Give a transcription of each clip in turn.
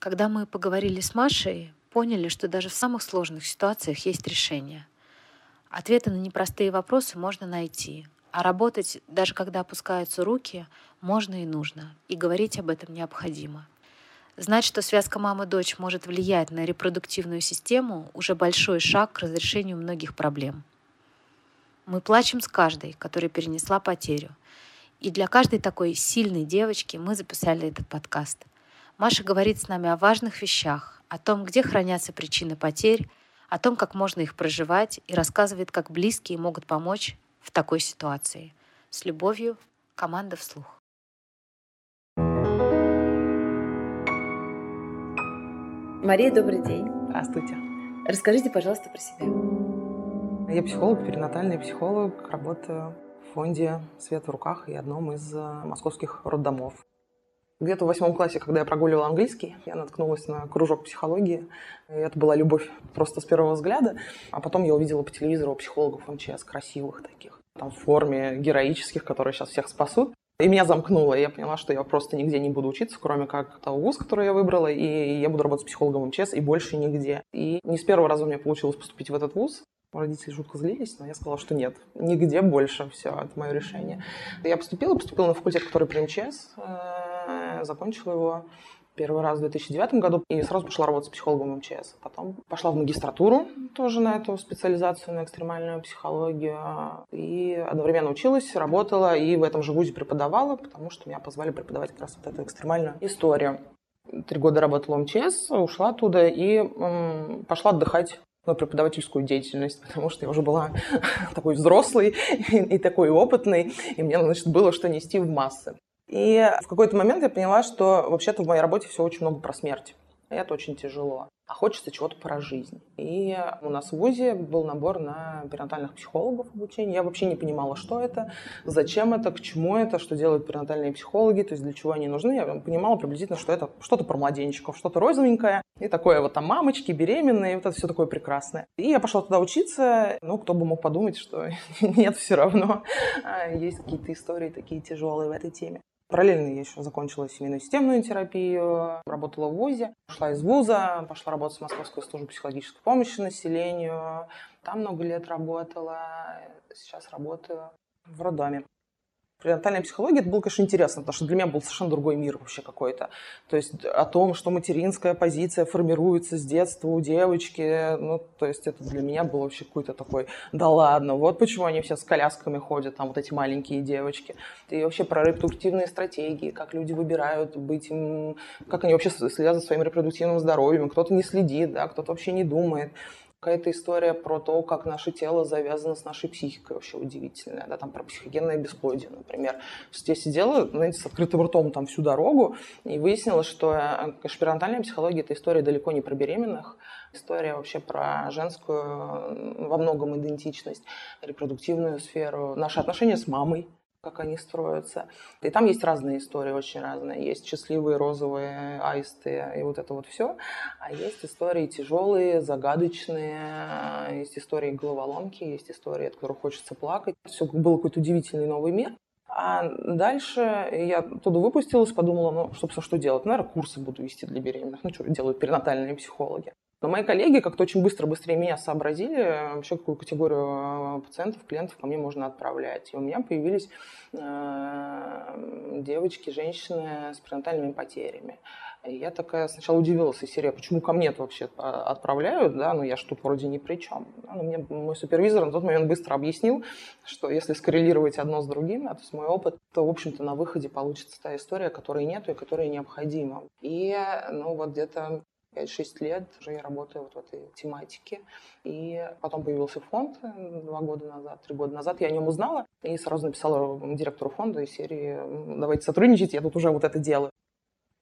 Когда мы поговорили с Машей, поняли, что даже в самых сложных ситуациях есть решение. Ответы на непростые вопросы можно найти, а работать, даже когда опускаются руки, можно и нужно, и говорить об этом необходимо. Знать, что связка мама-дочь может влиять на репродуктивную систему, уже большой шаг к разрешению многих проблем. Мы плачем с каждой, которая перенесла потерю. И для каждой такой сильной девочки мы записали этот подкаст. Маша говорит с нами о важных вещах, о том, где хранятся причины потерь, о том, как можно их проживать, и рассказывает, как близкие могут помочь в такой ситуации. С любовью, команда «Вслух». Мария, добрый день. Здравствуйте. Расскажите, пожалуйста, про себя. Я психолог, перинатальный психолог, работаю в фонде «Свет в руках» и одном из э, московских роддомов. Где-то в восьмом классе, когда я прогуливала английский, я наткнулась на кружок психологии. И это была любовь просто с первого взгляда. А потом я увидела по телевизору психологов МЧС, красивых таких, там в форме героических, которые сейчас всех спасут. И меня замкнуло, и я поняла, что я просто нигде не буду учиться, кроме как того вуз, который я выбрала, и я буду работать психологом МЧС, и больше нигде. И не с первого раза у меня получилось поступить в этот вуз. Родители жутко злились, но я сказала, что нет, нигде больше, все, это мое решение. Я поступила, поступила на факультет, который при МЧС, закончила его первый раз в 2009 году и сразу пошла работать психологом МЧС. Потом пошла в магистратуру тоже на эту специализацию на экстремальную психологию. И одновременно училась, работала и в этом же вузе преподавала, потому что меня позвали преподавать как раз вот эту экстремальную историю. Три года работала в МЧС, ушла оттуда и м, пошла отдыхать на преподавательскую деятельность, потому что я уже была такой взрослый и, и такой опытный, и мне, значит, было что нести в массы. И в какой-то момент я поняла, что вообще-то в моей работе все очень много про смерть. И это очень тяжело. А хочется чего-то про жизнь. И у нас в ВУЗе был набор на перинатальных психологов обучения. Я вообще не понимала, что это, зачем это, к чему это, что делают перинатальные психологи, то есть для чего они нужны. Я понимала приблизительно, что это что-то про младенчиков, что-то розовенькое. И такое вот там мамочки, беременные, вот это все такое прекрасное. И я пошла туда учиться. Ну, кто бы мог подумать, что нет, все равно а, есть какие-то истории такие тяжелые в этой теме. Параллельно я еще закончила семейную системную терапию, работала в ВУЗе, ушла из ВУЗа, пошла работать в Московскую службу психологической помощи населению. Там много лет работала, сейчас работаю в роддоме пренатальная психология, это было, конечно, интересно, потому что для меня был совершенно другой мир вообще какой-то. То есть о том, что материнская позиция формируется с детства у девочки, ну, то есть это для меня было вообще какой-то такой, да ладно, вот почему они все с колясками ходят, там вот эти маленькие девочки. И вообще про репродуктивные стратегии, как люди выбирают быть им, как они вообще следят за своим репродуктивным здоровьем, кто-то не следит, да, кто-то вообще не думает какая-то история про то, как наше тело завязано с нашей психикой вообще удивительная, да, там про психогенное бесплодие, например. Я сидела, знаете, с открытым ртом там всю дорогу и выяснила, что э, шпирантальная психология – это история далеко не про беременных, история вообще про женскую во многом идентичность, репродуктивную сферу, наши отношения с мамой, как они строятся. И там есть разные истории, очень разные. Есть счастливые розовые аисты и вот это вот все. А есть истории тяжелые, загадочные, есть истории головоломки, есть истории, от которых хочется плакать. Все был какой-то удивительный новый мир. А дальше я туда выпустилась, подумала, ну, что, что делать? Наверное, курсы буду вести для беременных. Ну, что делают перинатальные психологи. Но мои коллеги как-то очень быстро, быстрее меня сообразили, вообще какую категорию э, пациентов, клиентов ко мне можно отправлять. И у меня появились э, девочки, женщины с пренатальными потерями. И я такая сначала удивилась из серии, а почему ко мне вообще отправляют, да, ну я ж тут вроде ни при чем. Но мне мой супервизор на тот момент быстро объяснил, что если скоррелировать одно с другим, да, то есть мой опыт, то, в общем-то, на выходе получится та история, которой нету и которая необходима. И, ну, вот где-то 5-6 лет уже я работаю вот в этой тематике. И потом появился фонд э, два года назад, три года назад. Я о нем узнала и сразу написала директору фонда из серии «Давайте сотрудничать, я тут уже вот это делаю».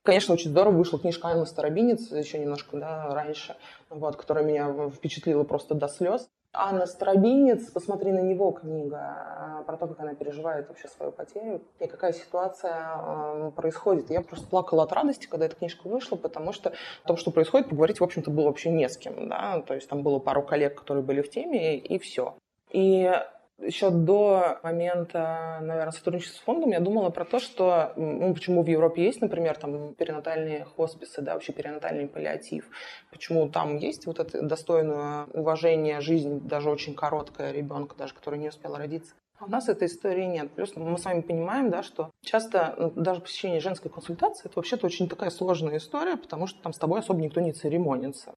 Конечно, очень здорово вышла книжка Анны Старобинец еще немножко да, раньше, вот, которая меня впечатлила просто до слез. Анна Старобинец, посмотри на него книга, а, про то, как она переживает вообще свою потерю и какая ситуация э, происходит. Я просто плакала от радости, когда эта книжка вышла, потому что о том, что происходит, поговорить, в общем-то, было вообще не с кем. Да? То есть там было пару коллег, которые были в теме, и все. И еще до момента, наверное, сотрудничества с фондом я думала про то, что, ну, почему в Европе есть, например, там перинатальные хосписы, да, вообще перинатальный паллиатив, почему там есть вот это достойное уважение, жизнь даже очень короткая ребенка, даже который не успел родиться. А у нас этой истории нет. Плюс мы с вами понимаем, да, что часто ну, даже посещение женской консультации это вообще-то очень такая сложная история, потому что там с тобой особо никто не церемонится.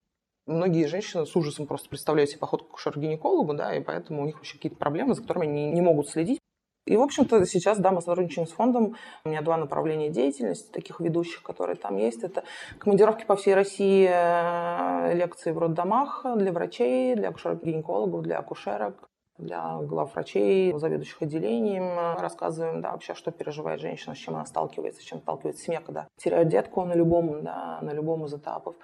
Многие женщины с ужасом просто представляют себе поход к акушер-гинекологу, да, и поэтому у них вообще какие-то проблемы, за которыми они не могут следить. И, в общем-то, сейчас, да, мы сотрудничаем с фондом. У меня два направления деятельности, таких ведущих, которые там есть. Это командировки по всей России, э, лекции в роддомах для врачей, для акушеров-гинекологов, для акушерок, для глав врачей, заведующих отделением. Рассказываем, да, вообще, что переживает женщина, с чем она сталкивается, с чем сталкивается семья, когда теряет детку на любом, да, на любом из этапов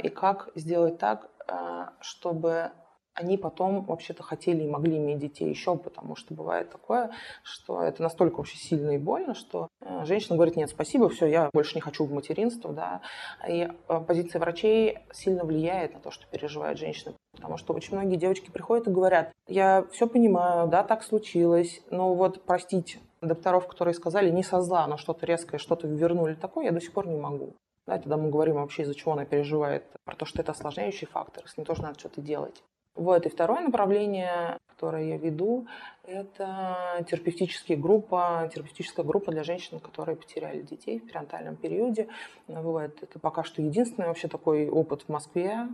и как сделать так, э, чтобы они потом вообще-то хотели и могли иметь детей еще, потому что бывает такое, что это настолько вообще сильно и больно, что э, женщина говорит, нет, спасибо, все, я больше не хочу в материнство, да, и э, позиция врачей сильно влияет на то, что переживает женщина, потому что очень многие девочки приходят и говорят, я все понимаю, да, так случилось, но вот простить докторов, которые сказали не со зла, но что-то резкое, что-то вернули такое, я до сих пор не могу. Да, тогда мы говорим вообще, из-за чего она переживает, про то, что это осложняющий фактор, с ним тоже надо что-то делать. Вот, и второе направление, которое я веду, это терапевтические группа, терапевтическая группа для женщин, которые потеряли детей в перинатальном периоде. Бывает, это пока что единственный вообще такой опыт в Москве,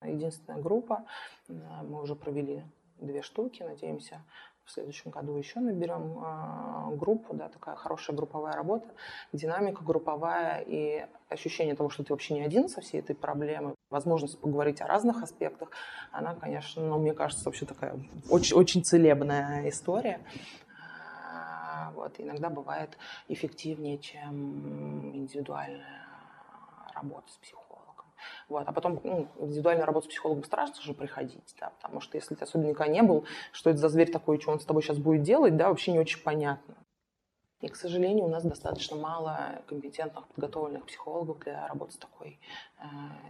единственная группа. Мы уже провели две штуки, надеемся в следующем году еще наберем а, группу, да, такая хорошая групповая работа, динамика групповая и ощущение того, что ты вообще не один со всей этой проблемой, возможность поговорить о разных аспектах, она, конечно, ну, мне кажется, вообще такая очень, очень целебная история. А, вот, иногда бывает эффективнее, чем индивидуальная работа с психологом. Вот. А потом ну, индивидуальную работу с психологом страшно же приходить, да, потому что если ты особенно никогда не был, что это за зверь такой, что он с тобой сейчас будет делать, да, вообще не очень понятно. И, к сожалению, у нас достаточно мало компетентных, подготовленных психологов для работы с такой э,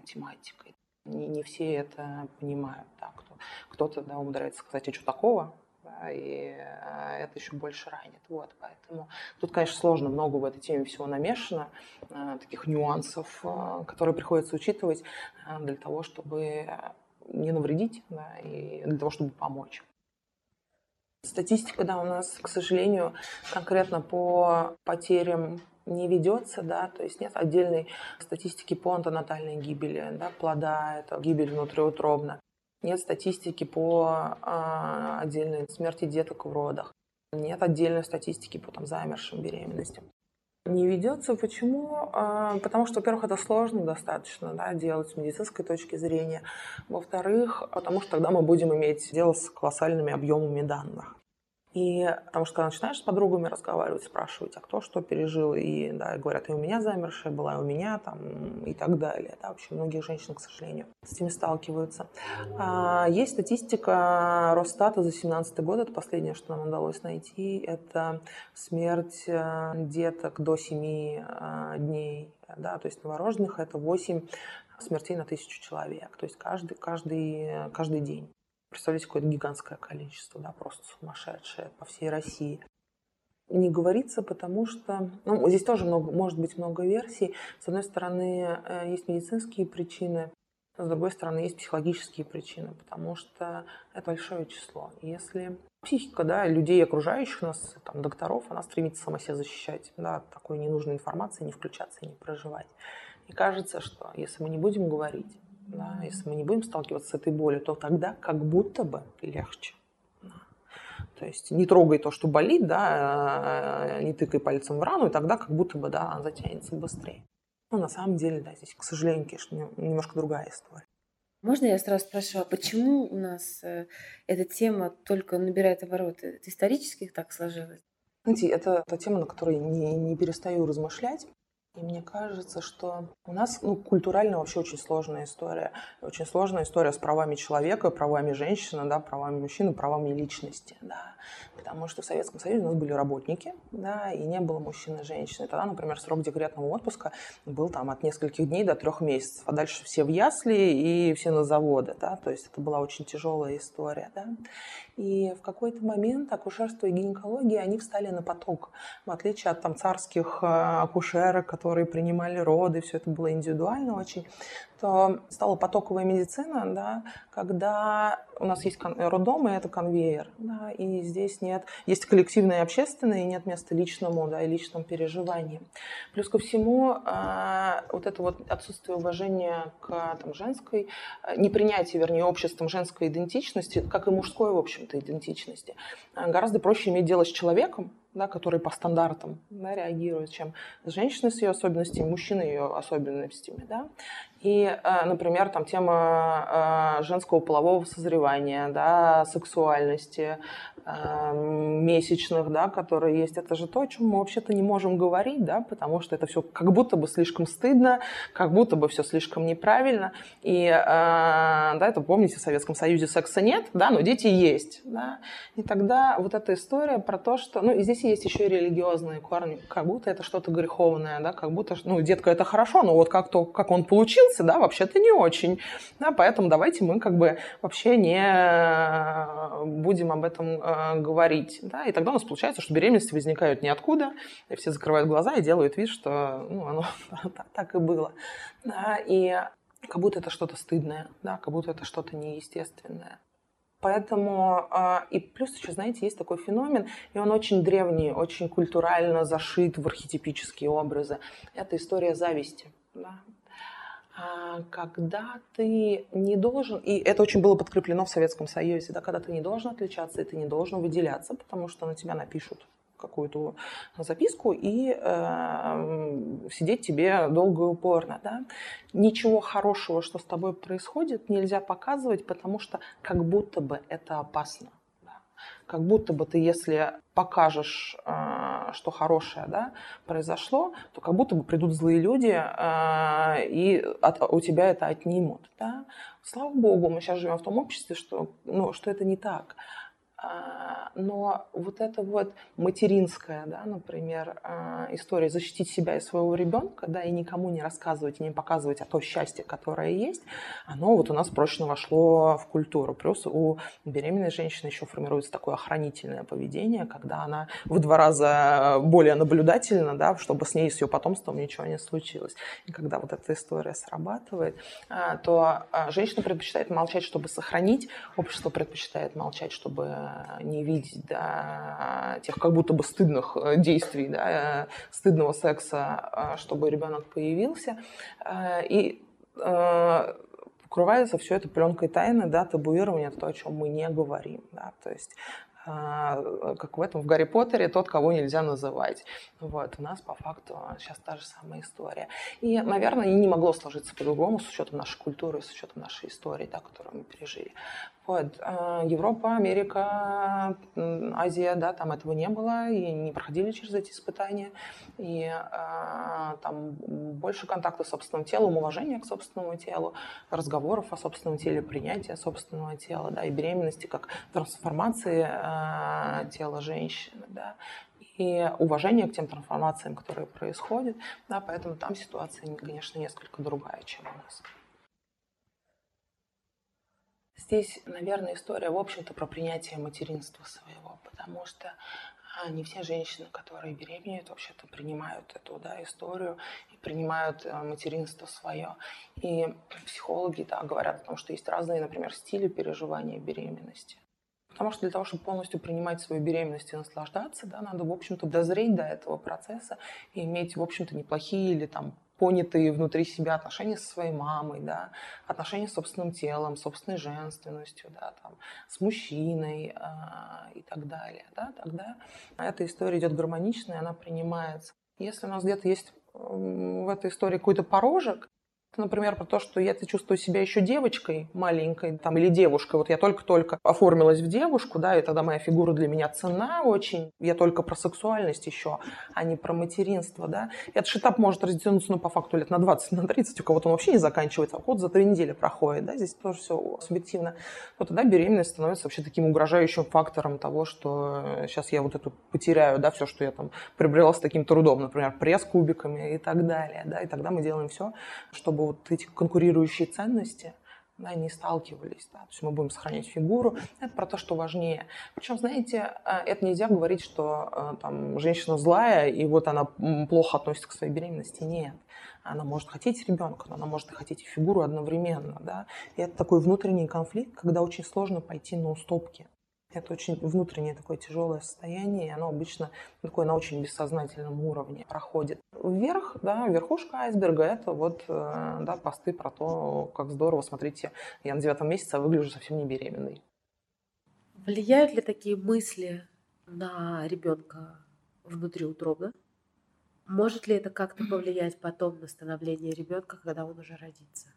тематикой. Не, не все это понимают. Да, кто, кто-то да, умудряется сказать, а что такого? И э, это еще больше ранит. Вот, поэтому тут, конечно, сложно, много в этой теме всего намешано, э, таких нюансов, которые приходится учитывать для того, чтобы не навредить да, и для того, чтобы помочь. Статистика, да, у нас, к сожалению, конкретно по потерям не ведется, да, то есть нет отдельной статистики по антонатальной гибели, да, плода, это гибель внутриутробно. Нет статистики по а, отдельной смерти деток в родах. Нет отдельной статистики по там, замершим беременностям. Не ведется. Почему? А, потому что, во-первых, это сложно достаточно да, делать с медицинской точки зрения. Во-вторых, потому что тогда мы будем иметь дело с колоссальными объемами данных. И потому что когда начинаешь с подругами разговаривать, спрашивать, а кто что пережил, и да, говорят, и у меня замершая была, и у меня там, и так далее. Да, вообще многие женщины, к сожалению, с этим сталкиваются. А, есть статистика Росстата за 2017 год, это последнее, что нам удалось найти, это смерть э, деток до 7 э, дней, да, то есть новорожденных это 8 смертей на тысячу человек, то есть каждый, каждый, каждый день. Представляете, какое-то гигантское количество, да, просто сумасшедшее по всей России. Не говорится, потому что... Ну, здесь тоже много, может быть много версий. С одной стороны, э, есть медицинские причины, с другой стороны, есть психологические причины, потому что это большое число. Если психика да, людей, окружающих нас, там, докторов, она стремится сама себя защищать да, от такой ненужной информации, не включаться и не проживать. И кажется, что если мы не будем говорить, да, если мы не будем сталкиваться с этой болью, то тогда как будто бы легче. То есть не трогай то, что болит, да, не тыкай пальцем в рану, и тогда как будто бы да, она затянется быстрее. Но на самом деле, да, здесь, к сожалению, конечно, немножко другая история. Можно я сразу спрошу, а почему у нас э, эта тема только набирает обороты? Это исторически так сложилось? Знаете, это та тема, на которой не, не перестаю размышлять. И мне кажется, что у нас ну, культурально вообще очень сложная история. Очень сложная история с правами человека, правами женщины, да, правами мужчины, правами личности. Да. Потому что в Советском Союзе у нас были работники, да, и не было мужчин и женщин. И тогда, например, срок декретного отпуска был там от нескольких дней до трех месяцев, а дальше все в ясли и все на заводы, да, то есть это была очень тяжелая история, да. И в какой-то момент акушерство и гинекология, они встали на поток, в отличие от там царских э, акушерок, которые принимали роды, все это было индивидуально очень что стала потоковая медицина, да, когда у нас есть роддом, и это конвейер, да, и здесь нет, есть коллективное и общественное, и нет места личному, да, и личным переживаниям. Плюс ко всему, а, вот это вот отсутствие уважения к там, женской, а, непринятие, вернее, обществом женской идентичности, как и мужской, в общем-то, идентичности, а, гораздо проще иметь дело с человеком, да, который по стандартам да, реагирует, чем женщина с ее особенностями, мужчина ее особенностями. Да. И, например, там тема женского полового созревания, да, сексуальности, месячных, да, которые есть, это же то, о чем мы вообще-то не можем говорить, да, потому что это все как будто бы слишком стыдно, как будто бы все слишком неправильно. И, э, да, это помните, в Советском Союзе секса нет, да, но дети есть, да. И тогда вот эта история про то, что, ну, и здесь есть еще и религиозные корни, как будто это что-то греховное, да, как будто, ну, детка это хорошо, но вот как то, как он получился, да, вообще-то не очень, да, поэтому давайте мы как бы вообще не э, будем об этом э, Э, говорить. Да? И тогда у нас получается, что беременности возникают ниоткуда, и все закрывают глаза и делают вид, что ну, оно так и было. Да? И как будто это что-то стыдное, да? как будто это что-то неестественное. Поэтому, а, и плюс еще, знаете, есть такой феномен, и он очень древний, очень культурально зашит в архетипические образы. Это история зависти. Да? А, когда ты не должен, и это очень было подкреплено в Советском Союзе, да, когда ты не должен отличаться, и ты не должен выделяться, потому что на тебя напишут какую-то записку и э, сидеть тебе долго и упорно. Да? Ничего хорошего, что с тобой происходит, нельзя показывать, потому что как будто бы это опасно как будто бы ты, если покажешь, э, что хорошее да, произошло, то как будто бы придут злые люди э, и от, у тебя это отнимут. Да? Слава богу, мы сейчас живем в том обществе, что, ну, что это не так. А, но вот это вот материнская, да, например, а, история защитить себя и своего ребенка, да, и никому не рассказывать, и не показывать о том счастье, которое есть, оно вот у нас прочно вошло в культуру. Плюс у беременной женщины еще формируется такое охранительное поведение, когда она в два раза более наблюдательна, да, чтобы с ней, с ее потомством ничего не случилось. И когда вот эта история срабатывает, а, то женщина предпочитает молчать, чтобы сохранить, общество предпочитает молчать, чтобы не видеть да, тех как будто бы стыдных э, действий, да, стыдного секса, э, чтобы ребенок появился. Э, и укрывается все это пленкой тайны, да, табуирование, то, о чем мы не говорим. Да, то есть как в этом, в Гарри Поттере, тот, кого нельзя называть. Вот, у нас по факту сейчас та же самая история. И, наверное, не могло сложиться по-другому с учетом нашей культуры, с учетом нашей истории, да, которую мы пережили. Вот. А, Европа, Америка, Азия, да, там этого не было и не проходили через эти испытания. И а, там больше контакта с собственным телом, уважения к собственному телу, разговоров о собственном теле, принятия собственного тела, да, и беременности как трансформации тела женщины, да и уважение к тем трансформациям, которые происходят. Да, поэтому там ситуация, конечно, несколько другая, чем у нас. Здесь, наверное, история, в общем-то, про принятие материнства своего, потому что а, не все женщины, которые беременеют, вообще-то принимают эту да, историю и принимают а, материнство свое. И психологи да, говорят о том, что есть разные, например, стили переживания беременности. Потому что для того, чтобы полностью принимать свою беременность и наслаждаться, да, надо, в общем-то, дозреть до этого процесса и иметь, в общем-то, неплохие или там понятые внутри себя отношения со своей мамой, да, отношения с собственным телом, собственной женственностью, да, там, с мужчиной э, и так далее, да, тогда эта история идет гармонично, и она принимается. Если у нас где-то есть в этой истории какой-то порожек, Например, про то, что я чувствую себя еще девочкой маленькой, там, или девушкой. Вот я только-только оформилась в девушку, да, и тогда моя фигура для меня цена очень. Я только про сексуальность еще, а не про материнство, да. Этот этап может растянуться, ну, по факту, лет на 20, на 30. У кого-то он вообще не заканчивается, а вот за три недели проходит, да. Здесь тоже все субъективно. Но тогда беременность становится вообще таким угрожающим фактором того, что сейчас я вот эту потеряю, да, все, что я там приобрела с таким трудом, например, пресс кубиками и так далее, да. И тогда мы делаем все, чтобы вот эти конкурирующие ценности да, не сталкивались. Да. То есть мы будем сохранять фигуру. Это про то, что важнее. Причем, знаете, э, это нельзя говорить, что э, там, женщина злая, и вот она плохо относится к своей беременности. Нет. Она может хотеть ребенка, но она может и хотеть и фигуру одновременно. Да. И это такой внутренний конфликт, когда очень сложно пойти на уступки. Это очень внутреннее такое тяжелое состояние, и оно обычно такое на очень бессознательном уровне проходит. Вверх, да, верхушка айсберга – это вот э, да, посты про то, как здорово, смотрите, я на девятом месяце, а выгляжу совсем не беременной. Влияют ли такие мысли на ребенка внутри утробы? Может ли это как-то повлиять потом на становление ребенка, когда он уже родится?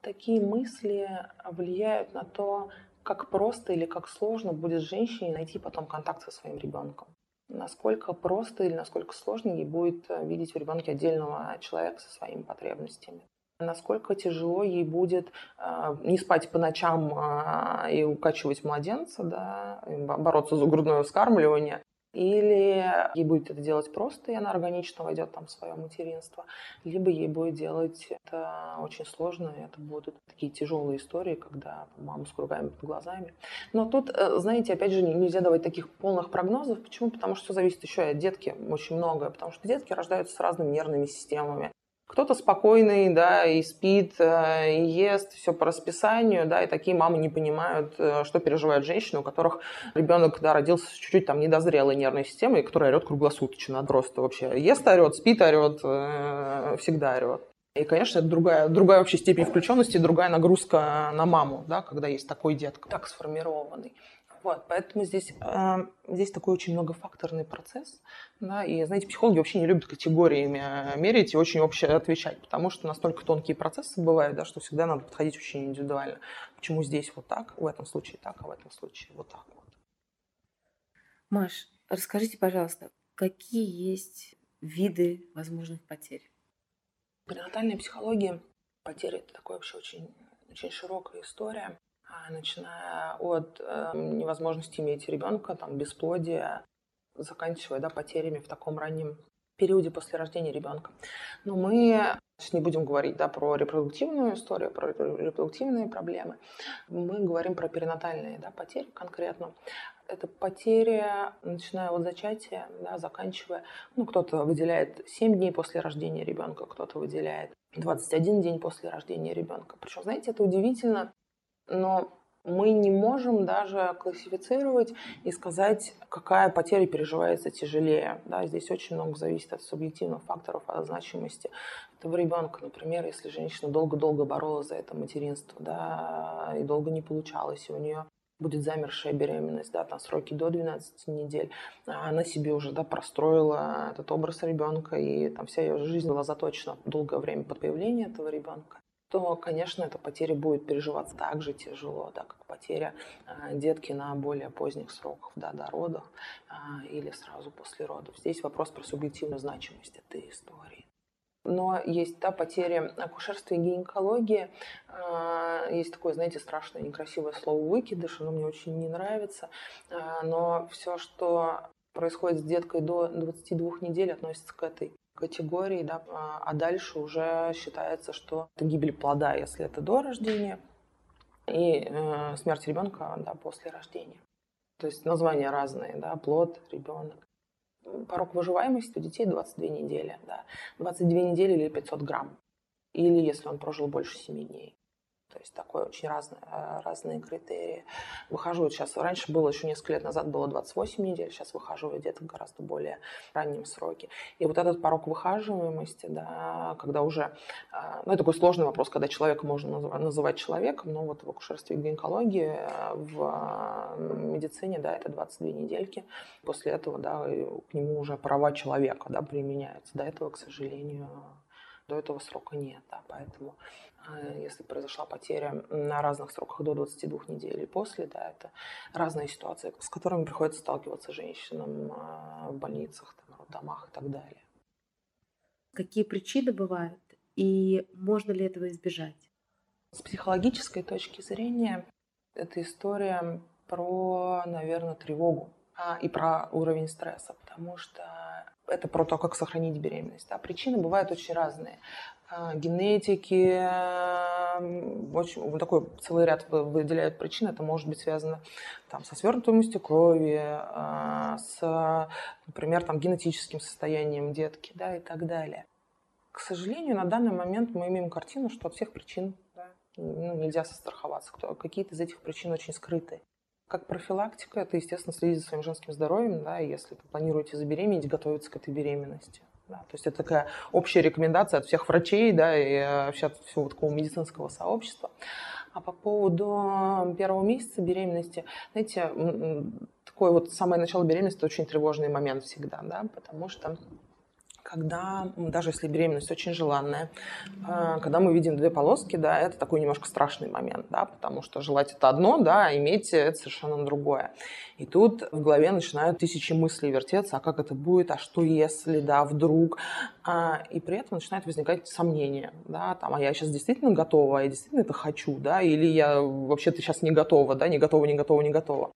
Такие мысли влияют на то, как просто или как сложно будет женщине найти потом контакт со своим ребенком. Насколько просто или насколько сложно ей будет э, видеть в ребенке отдельного человека со своими потребностями. Насколько тяжело ей будет э, не спать по ночам э, и укачивать младенца, да, бороться за грудное вскармливание, или ей будет это делать просто, и она органично войдет там в свое материнство. Либо ей будет делать это очень сложно, и это будут такие тяжелые истории, когда мама с кругами под глазами. Но тут, э, знаете, опять же, нельзя давать таких полных прогнозов. Почему? Потому что все зависит еще и от детки очень многое. Потому что детки рождаются с разными нервными системами. Кто-то спокойный, да, и спит, э, и ест, все по расписанию, да, и такие мамы не понимают, э, что переживают женщины, у которых ребенок, да, родился с чуть-чуть там недозрелой нервной системой, которая орет круглосуточно, просто вообще ест, орет, спит, орет, э, всегда орет. И, конечно, это другая, другая вообще степень включенности, другая нагрузка на маму, да, когда есть такой детка, так сформированный. Вот, поэтому здесь, э, здесь такой очень многофакторный процесс. Да, и, знаете, психологи вообще не любят категориями э, мерить и очень общее отвечать, потому что настолько тонкие процессы бывают, да, что всегда надо подходить очень индивидуально. Почему здесь вот так, в этом случае так, а в этом случае вот так вот. Маш, расскажите, пожалуйста, какие есть виды возможных потерь? Перинатальная психология потери – это такая вообще очень, очень широкая история. А, начиная от э, невозможности иметь ребенка, там, бесплодия, заканчивая да, потерями в таком раннем периоде после рождения ребенка. Но мы сейчас не будем говорить да, про репродуктивную историю, про репродуктивные проблемы. Мы говорим про перинатальные да, потери конкретно. Это потери, начиная от зачатия, да, заканчивая, ну, кто-то выделяет 7 дней после рождения ребенка, кто-то выделяет 21 день после рождения ребенка. Причем, знаете, это удивительно, но мы не можем даже классифицировать и сказать, какая потеря переживается тяжелее. Да, здесь очень много зависит от субъективных факторов, от значимости этого ребенка. Например, если женщина долго-долго боролась за это материнство, да, и долго не получалось, и у нее будет замершая беременность, да, там сроки до 12 недель, а она себе уже, да, простроила этот образ ребенка, и там вся ее жизнь была заточена долгое время под появление этого ребенка то, конечно, эта потеря будет переживаться так же тяжело, да, как потеря э, детки на более поздних сроках, да, до родов э, или сразу после родов. Здесь вопрос про субъективную значимость этой истории. Но есть да, потеря акушерства и гинекологии. Э, есть такое, знаете, страшное, некрасивое слово «выкидыш», оно мне очень не нравится. Но все, что происходит с деткой до 22 недель, относится к этой категории, да, а, а дальше уже считается, что это гибель плода, если это до рождения, и э, смерть ребенка да, после рождения. То есть названия разные, да, плод, ребенок. Порог выживаемости у детей 22 недели, да, 22 недели или 500 грамм. Или если он прожил больше 7 дней. То есть такое очень разные, э, разные критерии. Выхожу сейчас, раньше было еще несколько лет назад, было 28 недель, сейчас выхаживаю где-то в гораздо более раннем сроке. И вот этот порог выхаживаемости, да, когда уже, э, ну это такой сложный вопрос, когда человека можно называть человеком, но вот в акушерстве и гинекологии, э, в медицине, да, это 22 недельки. После этого, да, к нему уже права человека, да, применяются. До этого, к сожалению, До этого срока нет, да, поэтому если произошла потеря на разных сроках до 22 недель и после, да, это разные ситуации, с которыми приходится сталкиваться женщинам э, в больницах, там, в домах и так далее. Какие причины бывают и можно ли этого избежать? С психологической точки зрения это история про, наверное, тревогу а, и про уровень стресса, потому что это про то, как сохранить беременность. Да. Причины бывают очень разные. А, генетики, очень, такой целый ряд выделяют причин. Это может быть связано там, со свернутостью крови, а, с, например, там, генетическим состоянием детки да, и так далее. К сожалению, на данный момент мы имеем картину, что от всех причин да, ну, нельзя состраховаться. Какие-то из этих причин очень скрыты. Как профилактика, это, естественно, следить за своим женским здоровьем, да, если вы планируете забеременеть, готовиться к этой беременности. Да, то есть это такая общая рекомендация от всех врачей да, и вообще от всего такого медицинского сообщества. А по поводу первого месяца беременности, знаете, такое вот самое начало беременности – это очень тревожный момент всегда, да, потому что когда, даже если беременность очень желанная, а, когда мы видим две полоски, да, это такой немножко страшный момент, да, потому что желать это одно, да, а иметь это совершенно другое. И тут в голове начинают тысячи мыслей вертеться, а как это будет, а что если, да, вдруг. А, и при этом начинает возникать сомнения, да, там, а я сейчас действительно готова, я действительно это хочу, да, или я вообще-то сейчас не готова, да, не готова, не готова, не готова.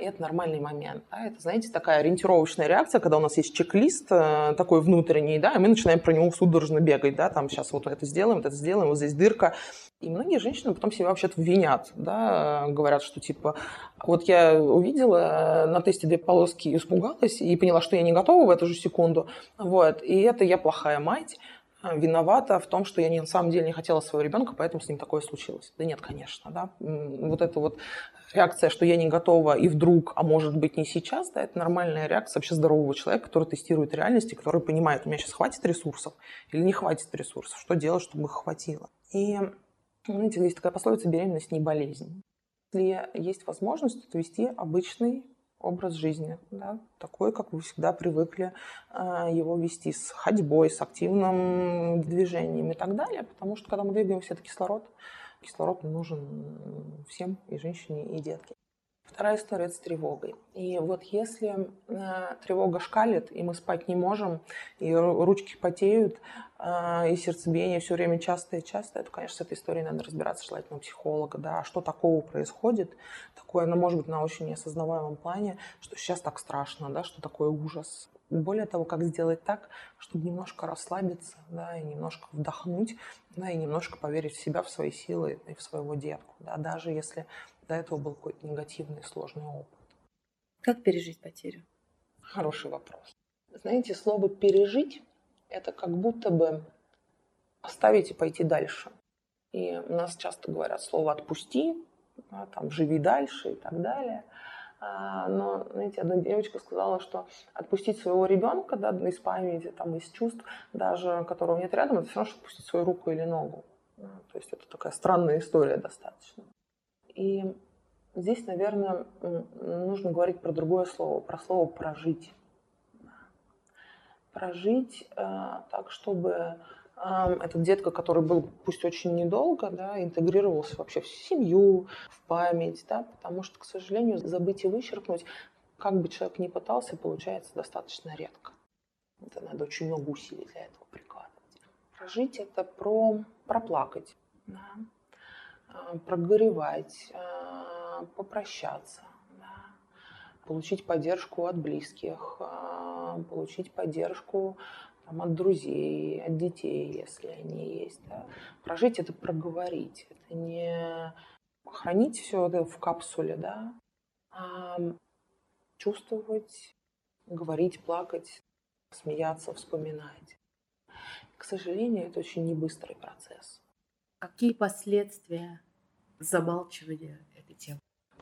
И это нормальный момент. Да? Это, знаете, такая ориентировочная реакция, когда у нас есть чек-лист э, такой внутренний, да, и мы начинаем про него судорожно бегать, да, там сейчас вот это сделаем, вот это сделаем, вот здесь дырка. И многие женщины потом себя вообще-то винят, да, говорят, что типа, вот я увидела на тесте две полоски, испугалась и поняла, что я не готова в эту же секунду, вот, и это я плохая мать, виновата в том, что я не, на самом деле не хотела своего ребенка, поэтому с ним такое случилось. Да нет, конечно, да. Вот эта вот реакция, что я не готова и вдруг, а может быть не сейчас, да, это нормальная реакция вообще здорового человека, который тестирует реальности, который понимает, у меня сейчас хватит ресурсов или не хватит ресурсов, что делать, чтобы их хватило. И, знаете, есть такая пословица «беременность не болезнь». Если есть возможность, то вести обычный образ жизни, да, такой, как вы всегда привыкли э, его вести, с ходьбой, с активным движением и так далее, потому что когда мы двигаемся, это кислород, кислород нужен всем, и женщине, и детке. Вторая история – с тревогой. И вот если э, тревога шкалит, и мы спать не можем, и ручки потеют, и сердцебиение все время часто и часто, то, конечно, с этой историей надо разбираться желательно у психолога. Да, что такого происходит, такое, оно может быть на очень неосознаваемом плане, что сейчас так страшно, да, что такое ужас. Более того, как сделать так, чтобы немножко расслабиться, да, и немножко вдохнуть, да, и немножко поверить в себя, в свои силы и в своего детку, да, даже если до этого был какой-то негативный, сложный опыт. Как пережить потерю? Хороший вопрос. Знаете, слово «пережить» – это как будто бы оставить и пойти дальше. И у нас часто говорят слово «отпусти», да, там, «живи дальше» и так далее. А, но, знаете, одна девочка сказала, что отпустить своего ребенка да, из памяти, там, из чувств, даже которого нет рядом, это все равно, что отпустить свою руку или ногу. То есть это такая странная история достаточно. И здесь, наверное, нужно говорить про другое слово, про слово «прожить». Прожить э, так, чтобы этот детка, который был пусть очень недолго, да, интегрировался вообще в семью, в память, да, потому что, к сожалению, забыть и вычеркнуть, как бы человек ни пытался, получается достаточно редко. Это надо очень много усилий для этого прикладывать. Прожить это про проплакать. Да Э, прогоревать, э, попрощаться, получить поддержку от близких, э, получить поддержку там, от друзей, от детей, если они есть. Да. Прожить это проговорить, это не хранить все это в капсуле, да, а чувствовать, говорить, плакать, смеяться, вспоминать. К сожалению, это очень небыстрый процесс. Какие последствия замалчивания?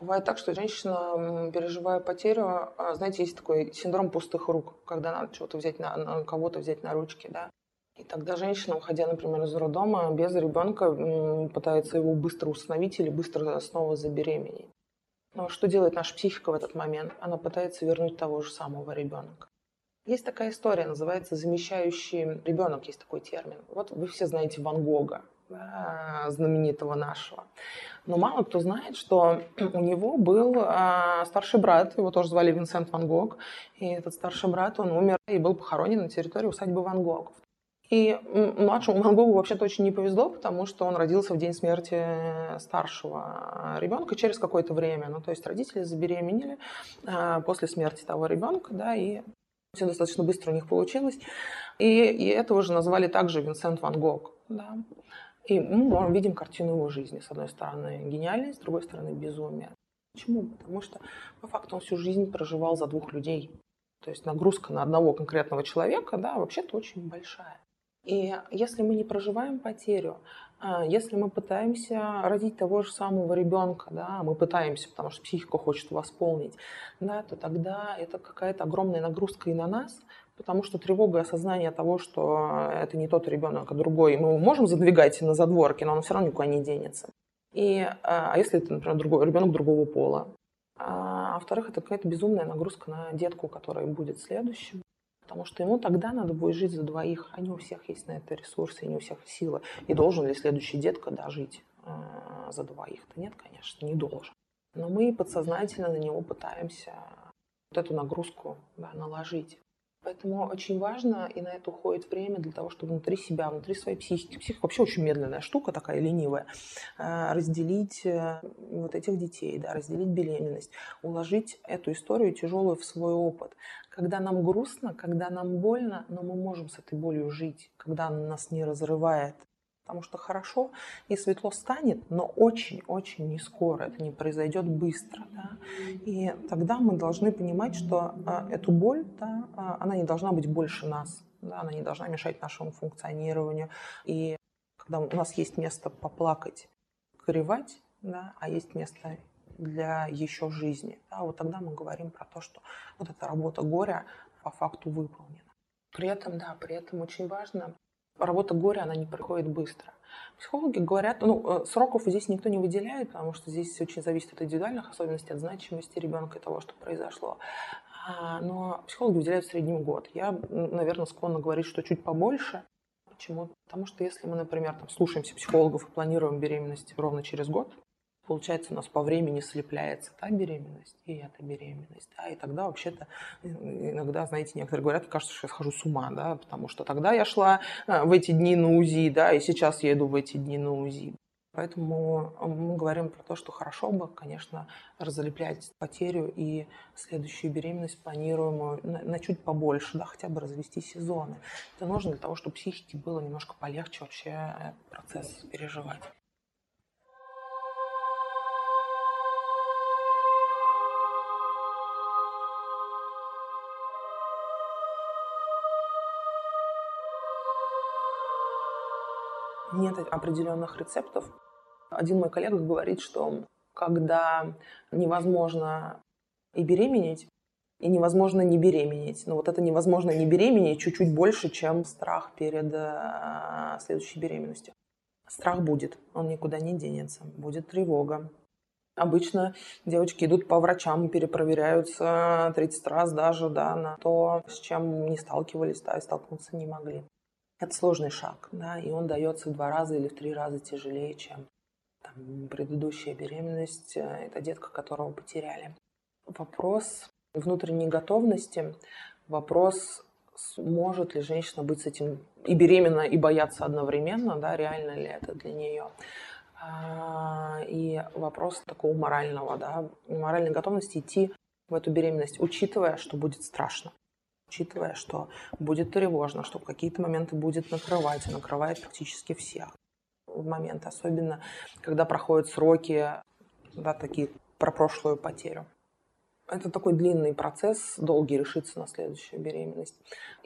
Бывает так, что женщина, переживая потерю, а, знаете, есть такой синдром пустых рук, когда надо чего-то взять на, на кого-то взять на ручки, да. И тогда женщина, уходя, например, из роддома, без ребенка пытается его быстро установить или быстро снова забеременеть. Но что делает наша психика в этот момент? Она пытается вернуть того же самого ребенка. Есть такая история, называется замещающий ребенок, есть такой термин. Вот вы все знаете Ван Гога, знаменитого нашего. Но мало кто знает, что у него был а, старший брат, его тоже звали Винсент Ван Гог, и этот старший брат, он умер и был похоронен на территории усадьбы Ван Гогов. И младшему Ван Гогу вообще-то очень не повезло, потому что он родился в день смерти старшего ребенка через какое-то время. Ну, то есть родители забеременели после смерти того ребенка, да, и все достаточно быстро у них получилось. И, и этого же назвали также Винсент Ван Гог. Да. И мы видим картину его жизни. С одной стороны гениальность, с другой стороны безумие. Почему? Потому что по факту он всю жизнь проживал за двух людей. То есть нагрузка на одного конкретного человека, да, вообще-то очень большая. И если мы не проживаем потерю, а, если мы пытаемся родить того же самого ребенка, да, мы пытаемся, потому что психика хочет восполнить, да, то тогда это какая-то огромная нагрузка и на нас, потому что тревога и осознание того, что это не тот ребенок, а другой, мы можем задвигать на задворки, но он все равно никуда не денется. И, а, а если это, например, другой, ребенок другого пола? А, а во-вторых, это какая-то безумная нагрузка на детку, которая будет следующим. Потому что ему тогда надо будет жить за двоих, а не у всех есть на это ресурсы, и не у всех силы. И должен ли следующий детка дожить э, за двоих-то? Нет, конечно, не должен. Но мы подсознательно на него пытаемся вот эту нагрузку да, наложить. Поэтому очень важно, и на это уходит время для того, чтобы внутри себя, внутри своей психики, психика вообще очень медленная штука такая, ленивая, э, разделить э, вот этих детей, да, разделить беременность, уложить эту историю тяжелую в свой опыт. Когда нам грустно, когда нам больно, но мы можем с этой болью жить, когда она нас не разрывает, потому что хорошо и светло станет, но очень-очень не скоро, это не произойдет быстро. Да? И тогда мы должны понимать, что э, эту боль, да, э, она не должна быть больше нас, да, она не должна мешать нашему функционированию. И когда у нас есть место поплакать, горевать, да, а есть место для еще жизни, да, вот тогда мы говорим про то, что вот эта работа горя по факту выполнена. При этом, да, при этом очень важно работа горя, она не приходит быстро. Психологи говорят, ну, э, сроков здесь никто не выделяет, потому что здесь очень зависит от индивидуальных особенностей, от значимости ребенка и того, что произошло. А, но психологи выделяют в среднем год. Я, наверное, склонна говорить, что чуть побольше. Почему? Потому что если мы, например, там, слушаемся психологов и планируем беременность ровно через год, получается, у нас по времени слепляется та беременность и эта беременность. Да, и тогда вообще-то иногда, знаете, некоторые говорят, кажется, что я схожу с ума, да, потому что тогда я шла э, в эти дни на УЗИ, да, и сейчас я иду в эти дни на УЗИ. Поэтому мы говорим про то, что хорошо бы, конечно, разлеплять потерю и следующую беременность планируемую на, на чуть побольше, да, хотя бы развести сезоны. Это нужно для того, чтобы психике было немножко полегче вообще процесс переживать. Нет определенных рецептов. Один мой коллега говорит, что когда невозможно и беременеть, и невозможно не беременеть. Но вот это невозможно не беременеть чуть-чуть больше, чем страх перед э, следующей беременностью. Страх будет, он никуда не денется, будет тревога. Обычно девочки идут по врачам, перепроверяются 30 раз даже да, на то, с чем не сталкивались, да, и столкнуться не могли. Это сложный шаг, да, и он дается в два раза или в три раза тяжелее, чем там, предыдущая беременность. Э, это детка, которого потеряли. Вопрос внутренней готовности, вопрос, может ли женщина быть с этим и беременна, и бояться одновременно, да, реально ли это для нее. А, и вопрос такого морального, да, моральной готовности идти в эту беременность, учитывая, что будет страшно учитывая, что будет тревожно, что в какие-то моменты будет накрывать, и накрывает практически всех. В момент, особенно когда проходят сроки, да, такие про прошлую потерю. Это такой длинный процесс, долгий решиться на следующую беременность.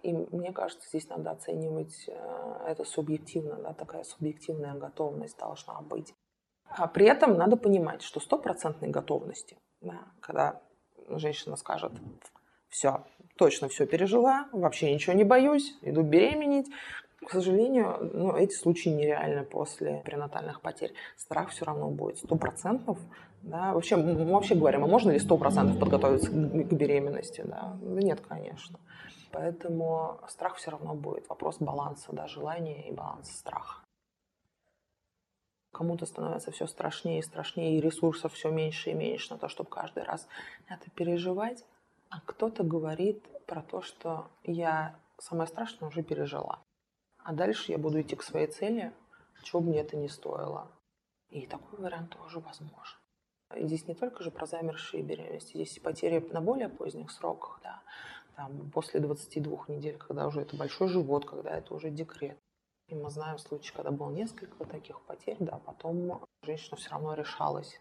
И мне кажется, здесь надо оценивать э, это субъективно, да, такая субъективная готовность должна быть. А при этом надо понимать, что стопроцентной готовности, да, когда женщина скажет, все, точно все пережила, вообще ничего не боюсь, иду беременеть, К сожалению, ну, эти случаи нереальны после пренатальных потерь. Страх все равно будет сто процентов. Да? Вообще, мы вообще говорим, а можно ли сто процентов подготовиться к беременности? Да? нет, конечно. Поэтому страх все равно будет. Вопрос баланса, да, желания и баланса страха. Кому-то становится все страшнее и страшнее, и ресурсов все меньше и меньше на то, чтобы каждый раз это переживать. А кто-то говорит про то, что я самое страшное уже пережила. А дальше я буду идти к своей цели, чего бы мне это ни стоило. И такой вариант тоже возможен. И здесь не только же про замершие беременности, здесь и потери на более поздних сроках, да, там, после 22 недель, когда уже это большой живот, когда это уже декрет. И мы знаем случаи, когда было несколько таких потерь, да, потом женщина все равно решалась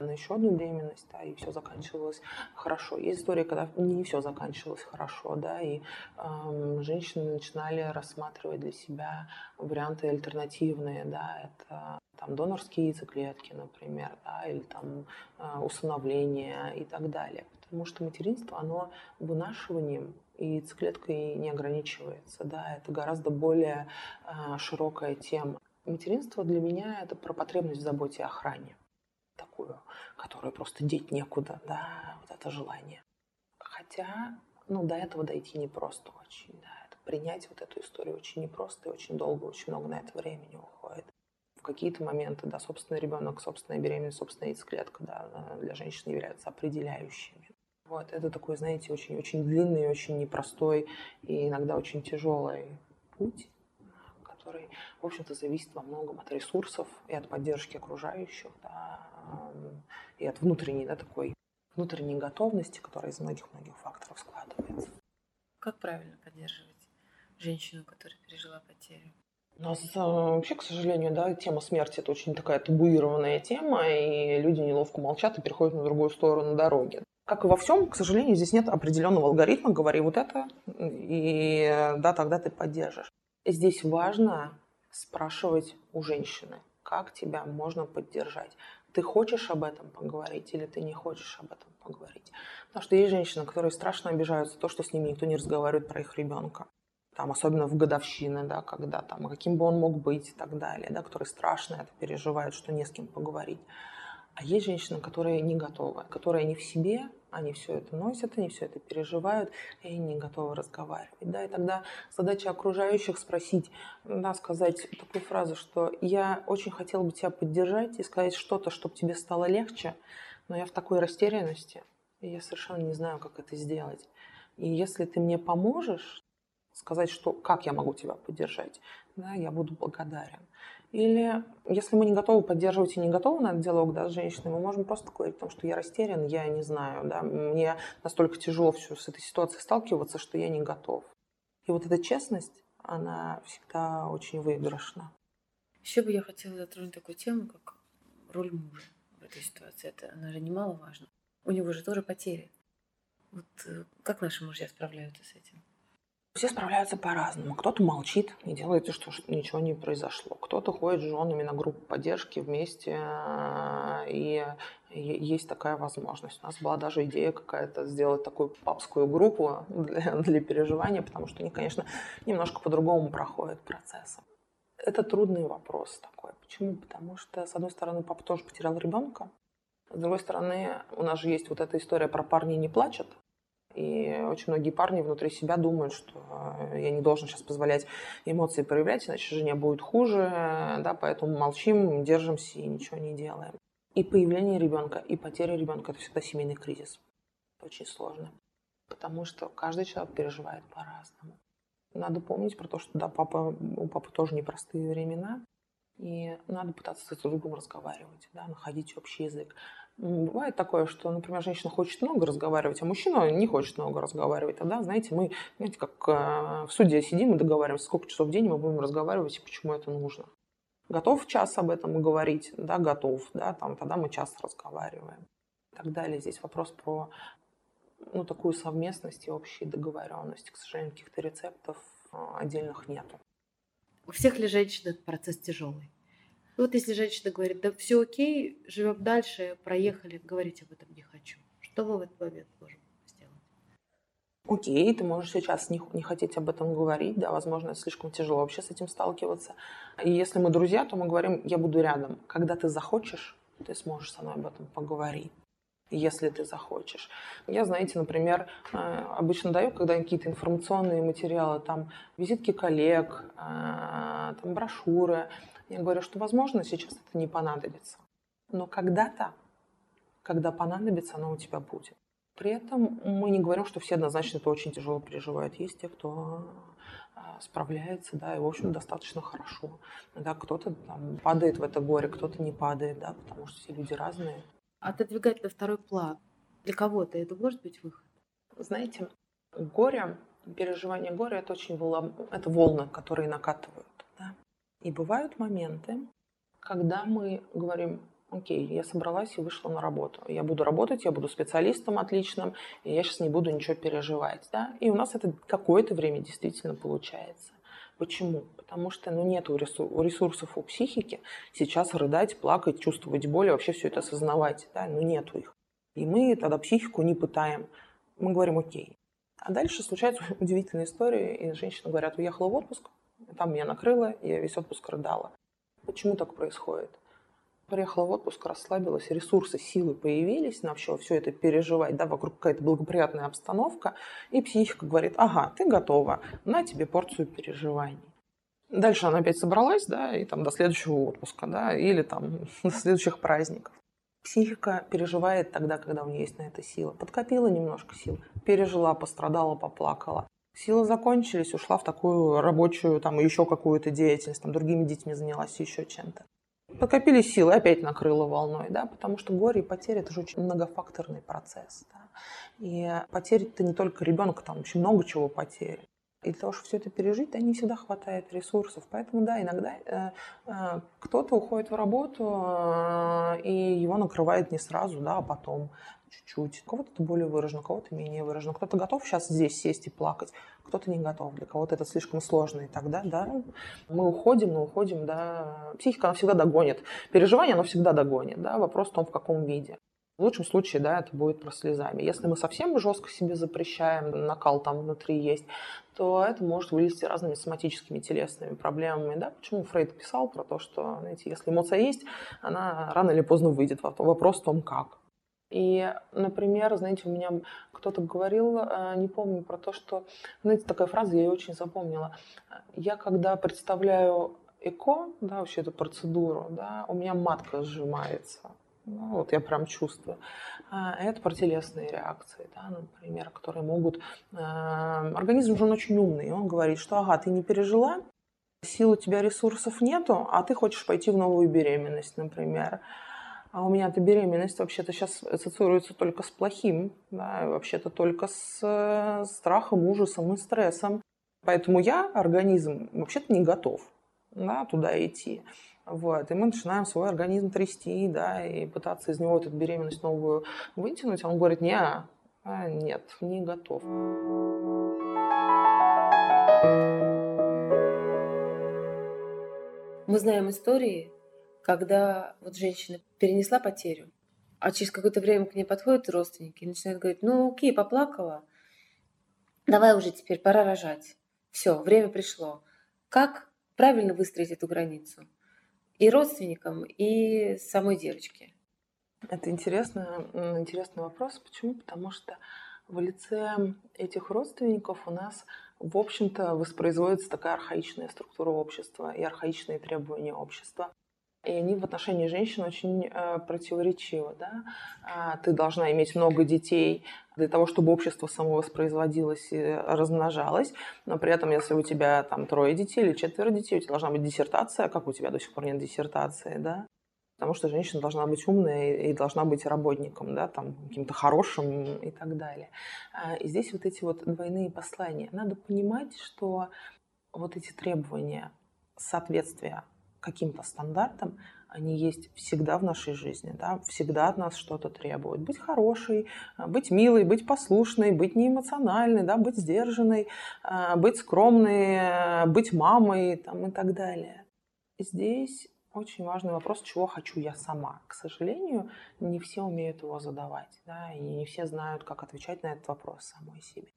на еще одну беременность, да, и все заканчивалось хорошо. Есть истории, когда не все заканчивалось хорошо, да, и э, женщины начинали рассматривать для себя варианты альтернативные, да, это там донорские яйцеклетки, например, да, или там э, усыновление и так далее. Потому что материнство, оно вынашиванием и яйцеклеткой не ограничивается, да, это гораздо более э, широкая тема. Материнство для меня это про потребность в заботе и охране такую, которую просто деть некуда, да, вот это желание. Хотя, ну, до этого дойти непросто очень, да, это принять вот эту историю очень непросто и очень долго, очень много на это времени уходит. В какие-то моменты, да, собственный ребенок, собственная беременность, собственная яйцеклетка, да, для женщин являются определяющими. Вот, это такой, знаете, очень-очень длинный, очень непростой и иногда очень тяжелый путь, который, в общем-то, зависит во многом от ресурсов и от поддержки окружающих, да, и от внутренней, да, такой внутренней готовности, которая из многих-многих факторов складывается. Как правильно поддерживать женщину, которая пережила потерю? У нас э, вообще, к сожалению, да, тема смерти – это очень такая табуированная тема, и люди неловко молчат и переходят на другую сторону дороги. Как и во всем, к сожалению, здесь нет определенного алгоритма, говори вот это, и да, тогда ты поддержишь. Здесь важно спрашивать у женщины, как тебя можно поддержать. Ты хочешь об этом поговорить или ты не хочешь об этом поговорить? Потому что есть женщины, которые страшно обижаются то, что с ними никто не разговаривает про их ребенка. Там, особенно в годовщины, да, когда там, каким бы он мог быть и так далее, да, которые страшно это переживают, что не с кем поговорить. А есть женщины, которые не готовы, которые не в себе, они все это носят, они все это переживают, и не готовы разговаривать. Да? И тогда задача окружающих спросить, да, сказать такую фразу, что я очень хотела бы тебя поддержать и сказать что-то, чтобы тебе стало легче, но я в такой растерянности, и я совершенно не знаю, как это сделать. И если ты мне поможешь, сказать, что как я могу тебя поддержать, да, я буду благодарен. Или если мы не готовы поддерживать и не готовы на этот диалог да, с женщиной, мы можем просто говорить о том, что я растерян, я не знаю, да, мне настолько тяжело все с этой ситуацией сталкиваться, что я не готов. И вот эта честность, она всегда очень выигрышна. Еще бы я хотела затронуть такую тему, как роль мужа в этой ситуации. Это, она же немаловажна. У него же тоже потери. Вот э, как наши мужья справляются с этим? Все справляются по-разному. Кто-то молчит и делает что ничего не произошло. Кто-то ходит с женами на группу поддержки вместе, э, и есть такая возможность. У нас была даже идея какая-то сделать такую папскую группу для, для переживания, потому что они, конечно, немножко по-другому проходят процессы. Это трудный вопрос такой. Почему? Потому что, с одной стороны, папа тоже потерял ребенка, с другой стороны, у нас же есть вот эта история про парни не плачут. И очень многие парни внутри себя думают, что э, я не должен сейчас позволять эмоции проявлять, иначе жене будет хуже, да, поэтому молчим, держимся и ничего не делаем. И появление ребенка, и потеря ребенка – это всегда семейный кризис. Очень сложно. Потому что каждый человек переживает по-разному. Надо помнить про то, что да, папа, у папы тоже непростые времена, и надо пытаться с другом разговаривать, да, находить общий язык. Бывает такое, что, например, женщина хочет много разговаривать, а мужчина не хочет много разговаривать. Тогда, знаете, мы, знаете, как э, в суде сидим и договариваемся, сколько часов в день мы будем разговаривать и почему это нужно. Готов час об этом говорить? Да, готов. Да, там, тогда мы час разговариваем. И так далее. Здесь вопрос про ну, такую совместность и общие договоренности. К сожалению, каких-то рецептов э, отдельных нету. У всех ли женщин этот процесс тяжелый? вот если женщина говорит, да все окей, живем дальше, проехали, говорить об этом не хочу. Что мы в этот момент можем сделать? окей, ты можешь сейчас не, не хотеть об этом говорить, да, возможно, слишком тяжело вообще с этим сталкиваться. И если мы друзья, то мы говорим, я буду рядом. Когда ты захочешь, ты сможешь со мной об этом поговорить если ты захочешь. Я, знаете, например, э, обычно даю, когда какие-то информационные материалы, там визитки коллег, э, там брошюры, я говорю, что, возможно, сейчас это не понадобится. Но когда-то, когда понадобится, оно у тебя будет. При этом мы не говорим, что все однозначно это очень тяжело переживают. Есть те, кто а, справляется, да, и, в общем, достаточно хорошо. Да, кто-то там падает в это горе, кто-то не падает, да, потому что все люди разные. Отодвигать на второй план. Для кого-то это может быть выход? Знаете, горе, переживание горя – это очень волна, это волны, которые накатывают. Да? И бывают моменты, когда мы говорим, окей, я собралась и вышла на работу. Я буду работать, я буду специалистом отличным, и я сейчас не буду ничего переживать. Да? И у нас это какое-то время действительно получается. Почему? Потому что ну, нет ресурсов у психики сейчас рыдать, плакать, чувствовать боль, вообще все это осознавать. Да? Ну нету их. И мы тогда психику не пытаем. Мы говорим окей. А дальше случается удивительная история, и женщины говорят, уехала в отпуск, там меня накрыло, я весь отпуск рыдала. Почему так происходит? приехала в отпуск, расслабилась, ресурсы, силы появились на все, все это переживать, да, вокруг какая-то благоприятная обстановка, и психика говорит, ага, ты готова, на тебе порцию переживаний. Дальше она опять собралась, да, и там до следующего отпуска, да, или там до следующих праздников. Психика переживает тогда, когда у нее есть на это сила. Подкопила немножко сил, пережила, пострадала, поплакала. Силы закончились, ушла в такую рабочую, там, еще какую-то деятельность, там, другими детьми занялась, еще чем-то. Покопили силы, опять накрыло волной, да, потому что горе и потери – это же очень многофакторный процесс. Да. И потери – это не только ребенка, там очень много чего потери. И для того, чтобы все это пережить, да, не всегда хватает ресурсов. Поэтому, да, иногда э, э, кто-то уходит в работу, э, и его накрывает не сразу, да, а потом чуть-чуть. Кого-то это более выражено, кого-то менее выражено. Кто-то готов сейчас здесь сесть и плакать, кто-то не готов. Для кого-то это слишком сложно. И тогда, да, мы уходим, мы уходим, да. Психика, она всегда догонит. Переживание, оно всегда догонит, да. Вопрос в том, в каком виде. В лучшем случае, да, это будет про слезами. Если мы совсем жестко себе запрещаем, накал там внутри есть, то это может вылезти разными соматическими телесными проблемами. Да? Почему Фрейд писал про то, что, знаете, если эмоция есть, она рано или поздно выйдет. Вопрос в том, как. И, например, знаете, у меня кто-то говорил, э, не помню, про то, что, знаете, такая фраза, я ее очень запомнила. Я когда представляю ЭКО, да, вообще эту процедуру, да, у меня матка сжимается. Ну, вот я прям чувствую. А, это про телесные реакции, да, например, которые могут... Э, организм же он очень умный, он говорит, что ага, ты не пережила, сил у тебя ресурсов нету, а ты хочешь пойти в новую беременность, например. А у меня эта беременность вообще-то сейчас ассоциируется только с плохим, да, вообще-то только с э, страхом, ужасом и стрессом. Поэтому я, организм, вообще-то не готов да, туда идти. Вот. И мы начинаем свой организм трясти, да, и пытаться из него эту беременность новую вытянуть. А он говорит, не, а, нет, не готов. Мы знаем истории, когда вот женщина перенесла потерю, а через какое-то время к ней подходят родственники и начинают говорить, ну окей, поплакала, давай уже теперь, пора рожать. Все, время пришло. Как правильно выстроить эту границу? И родственникам, и самой девочке? Это интересный, интересный вопрос. Почему? Потому что в лице этих родственников у нас, в общем-то, воспроизводится такая архаичная структура общества и архаичные требования общества. И они в отношении женщин очень э, противоречивы. Да? А, ты должна иметь много детей для того, чтобы общество само воспроизводилось и размножалось. Но при этом, если у тебя там трое детей или четверо детей, у тебя должна быть диссертация. А как у тебя до сих пор нет диссертации? Да? Потому что женщина должна быть умная и должна быть работником, да, там, каким-то хорошим и так далее. А, и здесь вот эти вот двойные послания. Надо понимать, что вот эти требования соответствия каким-то стандартам, они есть всегда в нашей жизни, да, всегда от нас что-то требуют. Быть хорошей, а, быть милой, быть послушной, быть неэмоциональной, да, быть сдержанной, а, быть скромной, а, быть мамой там, и так далее. Здесь очень важный вопрос, чего хочу я сама. К сожалению, не все умеют его задавать, да, и не все знают, как отвечать на этот вопрос самой себе.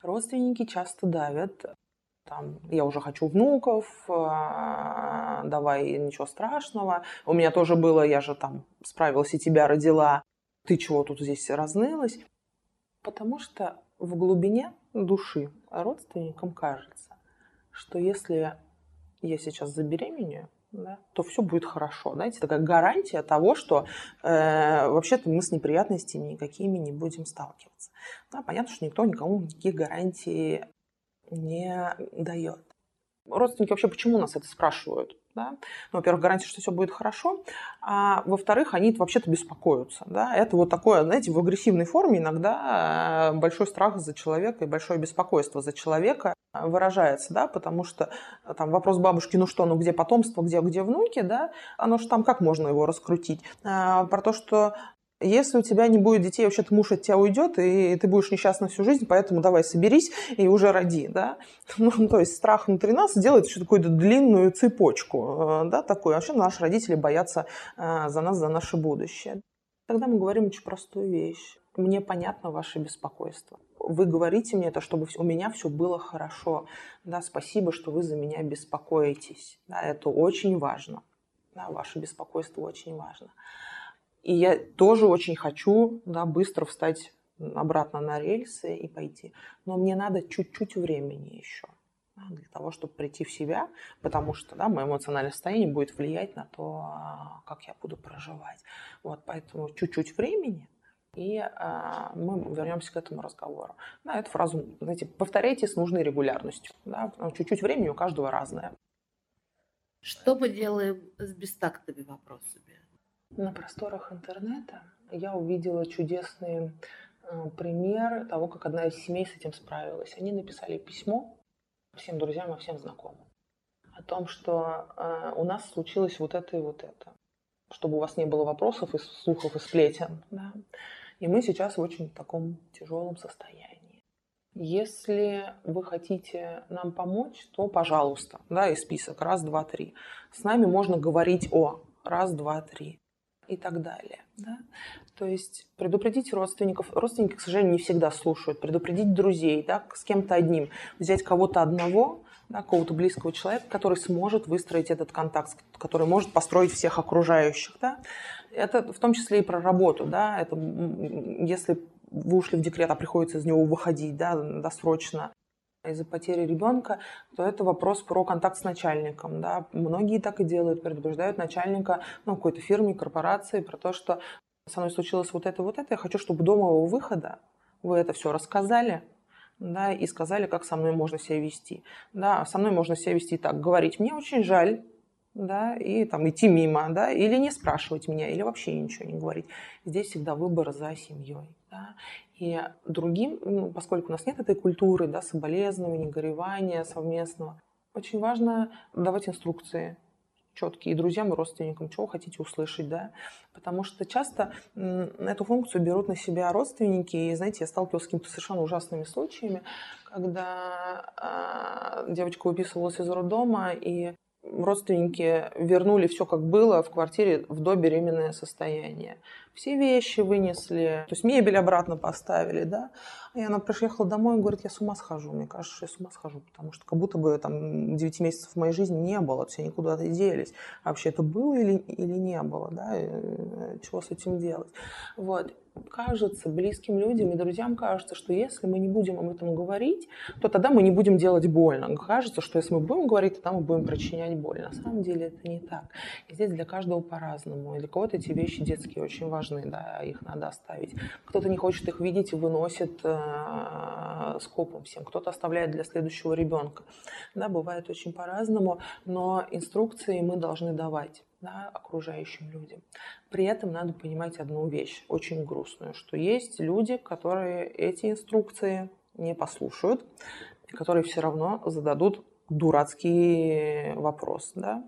Родственники часто давят. Там, я уже хочу внуков, а, давай, ничего страшного. У меня тоже было, я же там справилась и тебя родила. Ты чего тут здесь разнылась? Потому что в глубине души родственникам кажется, что если я сейчас забеременею, да, то все будет хорошо. Знаете, такая гарантия того, что э, вообще-то мы с неприятностями никакими не будем сталкиваться. Да, понятно, что никто никому никаких гарантий не дает. Родственники вообще почему нас это спрашивают? Да? Ну, во-первых, гарантия, что все будет хорошо, а во-вторых, они вообще-то беспокоятся. Да? Это вот такое, знаете, в агрессивной форме иногда э, большой страх за человека и большое беспокойство за человека выражается, да, потому что э, там вопрос бабушки, ну что, ну где потомство, где, где внуки, да, оно же там как можно его раскрутить? А, про то, что если у тебя не будет детей, вообще-то муж от тебя уйдет, и ты будешь несчастна всю жизнь, поэтому давай соберись и уже роди, да. Ну, то есть страх внутри нас делает еще такую длинную цепочку, э, да, такую. Вообще наши родители боятся э, за нас, за наше будущее. Тогда мы говорим очень простую вещь. Мне понятно ваше беспокойство. Вы говорите мне это, чтобы у меня все было хорошо. Да, спасибо, что вы за меня беспокоитесь. Да, это очень важно. Да, ваше беспокойство очень важно. И я тоже очень хочу да, быстро встать обратно на рельсы и пойти. Но мне надо чуть-чуть времени еще для того, чтобы прийти в себя, потому что да, мое эмоциональное состояние будет влиять на то, а, как я буду проживать. Вот, поэтому чуть-чуть времени, и а, мы вернемся к этому разговору. Да, эту фразу, знаете, повторяйте с нужной регулярностью. Да, чуть-чуть времени у каждого разное. Что мы делаем с бестактными вопросами? На просторах интернета я увидела чудесный э, пример того, как одна из семей с этим справилась. Они написали письмо всем друзьям и всем знакомым о том, что э, у нас случилось вот это и вот это, чтобы у вас не было вопросов и слухов и сплетен. Да? И мы сейчас в очень таком тяжелом состоянии. Если вы хотите нам помочь, то пожалуйста, да, и список раз, два, три. С нами можно говорить о раз, два, три и так далее. Да? То есть предупредить родственников. Родственники, к сожалению, не всегда слушают. Предупредить друзей, да, с кем-то одним. Взять кого-то одного, да, какого-то близкого человека, который сможет выстроить этот контакт, который может построить всех окружающих. Да? Это в том числе и про работу. Да? Это, если вы ушли в декрет, а приходится из него выходить да, досрочно, из-за потери ребенка, то это вопрос про контакт с начальником. Да. Многие так и делают, предупреждают начальника ну, какой-то фирме, корпорации про то, что со мной случилось вот это, вот это, я хочу, чтобы до моего выхода вы это все рассказали, да, и сказали, как со мной можно себя вести. Да, со мной можно себя вести так, говорить, мне очень жаль, да, и там идти мимо, да, или не спрашивать меня, или вообще ничего не говорить. Здесь всегда выбор за семьей. Да. И другим, ну, поскольку у нас нет этой культуры, да, соболезнования, горевания совместного, очень важно давать инструкции четкие друзьям, и родственникам, чего хотите услышать, да, потому что часто эту функцию берут на себя родственники, и, знаете, я сталкивалась с какими-то совершенно ужасными случаями, когда э, девочка выписывалась из роддома, и родственники вернули все как было в квартире в добеременное состояние. Все вещи вынесли, то есть мебель обратно поставили, да. И она приехала домой и говорит, я с ума схожу. Мне кажется, я с ума схожу, потому что как будто бы там 9 месяцев моей жизни не было, все никуда-то делись. А вообще это было или, или не было, да, и э, чего с этим делать. Вот кажется, близким людям и друзьям кажется, что если мы не будем об этом говорить, то тогда мы не будем делать больно. Кажется, что если мы будем говорить, то тогда мы будем причинять боль. На самом деле это не так. И здесь для каждого по-разному. И для кого-то эти вещи детские очень важны, да, их надо оставить. Кто-то не хочет их видеть и выносит э, скопом всем. Кто-то оставляет для следующего ребенка. Да, бывает очень по-разному, но инструкции мы должны давать да, окружающим людям. При этом надо понимать одну вещь, очень грустную, что есть люди, которые эти инструкции не послушают, которые все равно зададут дурацкий вопрос. Да?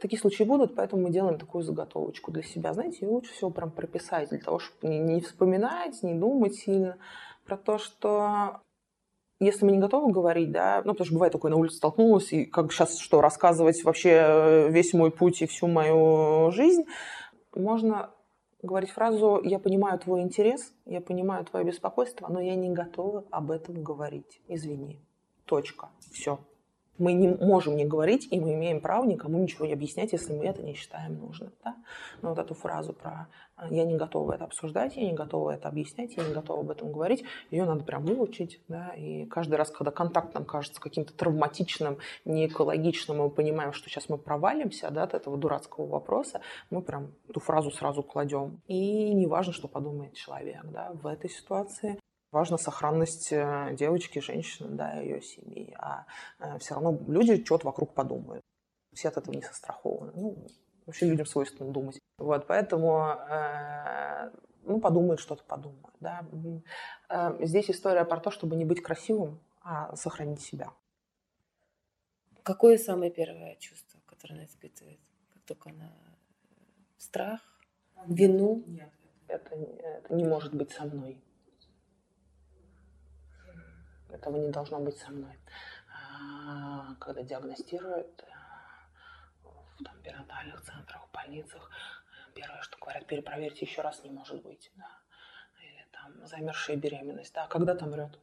Такие случаи будут, поэтому мы делаем такую заготовочку для себя. Знаете, и лучше всего прям прописать, для того, чтобы не, не вспоминать, не думать сильно про то, что если мы не готовы говорить, да, ну, потому что бывает такое, на улице столкнулась, и как сейчас что, рассказывать вообще э, весь мой путь и всю мою жизнь, можно говорить фразу «я понимаю твой интерес, я понимаю твое беспокойство, но я не готова об этом говорить. Извини». Точка. Все. Мы не можем не говорить, и мы имеем право никому ничего не объяснять, если мы это не считаем нужным. Да? Но вот эту фразу про «А, «я не готова это обсуждать, я не готова это объяснять, я не готова об этом говорить», ее надо прям выучить. Да? И каждый раз, когда контакт нам кажется каким-то травматичным, неэкологичным, мы понимаем, что сейчас мы провалимся да, от этого дурацкого вопроса, мы прям эту фразу сразу кладем. И не важно, что подумает человек да, в этой ситуации. Важна сохранность э, девочки, женщины, да, ее семьи. А э, все равно люди что-то вокруг подумают. Все от этого не застрахованы. Ну, вообще людям свойственно думать. Вот, поэтому э, ну, подумают, что-то подумают. Да. Здесь история про то, чтобы не быть красивым, а сохранить себя. Какое самое первое чувство, которое она испытывает? Как только она страх, вину? Нет, это, это не может быть со мной. Этого не должно быть со мной. А, когда диагностируют э, в там, перинатальных центрах, в больницах, первое, что говорят, перепроверьте еще раз, не может быть. Да. Или там замершая беременность. Да, когда там мрет?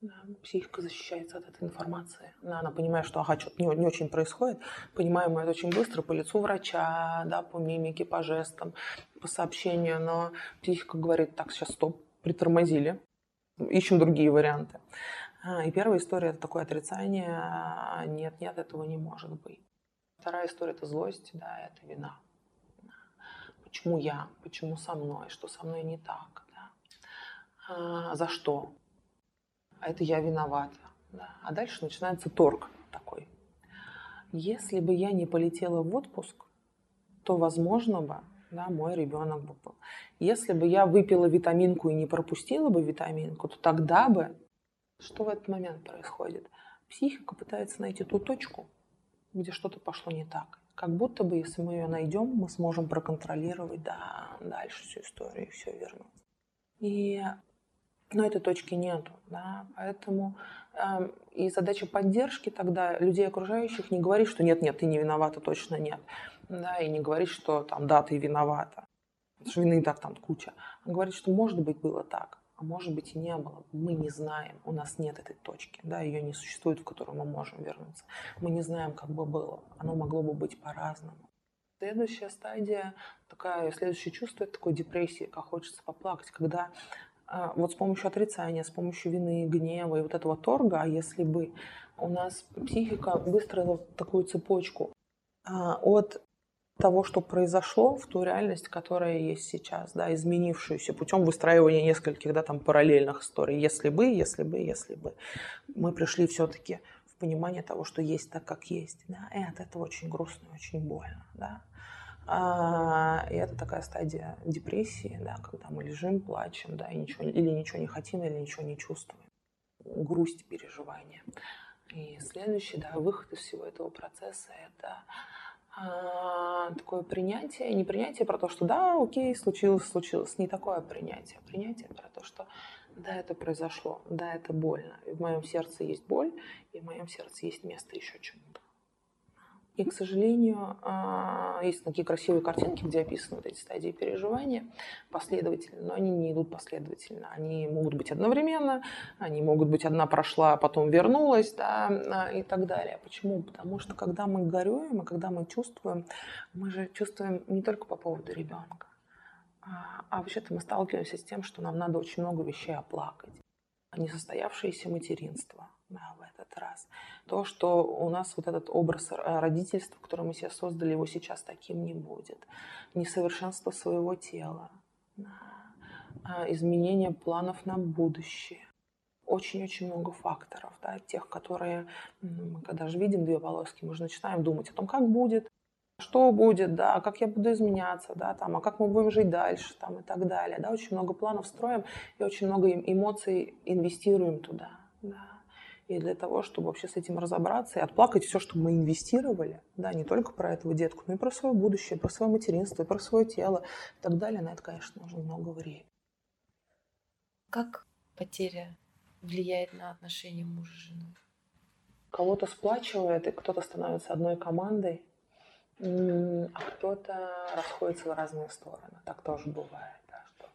Да, психика защищается от этой информации. Да, она понимает, что ага, что-то не, не очень происходит. Понимаем мы это очень быстро по лицу врача, да, по мимике, по жестам, по сообщению. Но психика говорит, так, сейчас стоп, притормозили ищем другие варианты. А, и первая история – это такое отрицание. А, нет, нет, этого не может быть. Вторая история – это злость, да, это вина. Почему я? Почему со мной? Что со мной не так? Да? А, за что? А это я виновата. Да? А дальше начинается торг такой. Если бы я не полетела в отпуск, то, возможно бы, да, мой ребенок бы был. Если бы я выпила витаминку и не пропустила бы витаминку, то тогда бы... Что в этот момент происходит? Психика пытается найти ту точку, где что-то пошло не так. Как будто бы, если мы ее найдем, мы сможем проконтролировать да, дальше всю историю и все вернуть. И но этой точки нету, да, поэтому э, и задача поддержки тогда людей окружающих не говорить, что нет, нет, ты не виновата, точно нет, да, и не говорить, что там, да, ты виновата, потому что вины и так там куча, а говорить, что может быть было так, а может быть и не было, мы не знаем, у нас нет этой точки, да, ее не существует, в которую мы можем вернуться, мы не знаем, как бы было, оно могло бы быть по-разному. Следующая стадия, такая, следующее чувство, это такой депрессии, как хочется поплакать, когда вот с помощью отрицания, с помощью вины, гнева и вот этого торга, а если бы у нас психика выстроила такую цепочку а, от того, что произошло, в ту реальность, которая есть сейчас, да, изменившуюся путем выстраивания нескольких да, там, параллельных историй. Если бы, если бы, если бы. Мы пришли все-таки в понимание того, что есть так, как есть. Да, и от этого очень грустно, очень больно. Да. А, и это такая стадия депрессии, да, когда мы лежим, плачем, да, и ничего, или ничего не хотим, или ничего не чувствуем. Грусть, переживания. И следующий, да, выход из всего этого процесса – это а, такое принятие, не принятие про то, что да, окей, случилось, случилось, не такое принятие, принятие про то, что да, это произошло, да, это больно, и в моем сердце есть боль, и в моем сердце есть место еще чему-то. И, к сожалению, а, есть такие красивые картинки, где описаны вот эти стадии переживания последовательно, но они не идут последовательно. Они могут быть одновременно, они могут быть одна прошла, а потом вернулась, да, а, и так далее. Почему? Потому что когда мы горюем, и когда мы чувствуем, мы же чувствуем не только по поводу ребенка, а, а вообще-то мы сталкиваемся с тем, что нам надо очень много вещей оплакать. Несостоявшееся материнство, в этот раз. То, что у нас вот этот образ родительства, который мы себе создали, его сейчас таким не будет. Несовершенство своего тела, а изменение планов на будущее. Очень-очень много факторов, да, тех, которые мы когда же видим две полоски, мы же начинаем думать о том, как будет, что будет, да, как я буду изменяться, да, там, а как мы будем жить дальше, там, и так далее, да, очень много планов строим и очень много эмоций инвестируем туда, да. И для того, чтобы вообще с этим разобраться и отплакать все, что мы инвестировали, да, не только про этого детку, но и про свое будущее, про свое материнство, про свое тело и так далее, на это, конечно, нужно много времени. Как потеря влияет на отношения мужа с женой? Кого-то сплачивает, и кто-то становится одной командой. а кто-то расходится в разные стороны. Так тоже бывает, да, что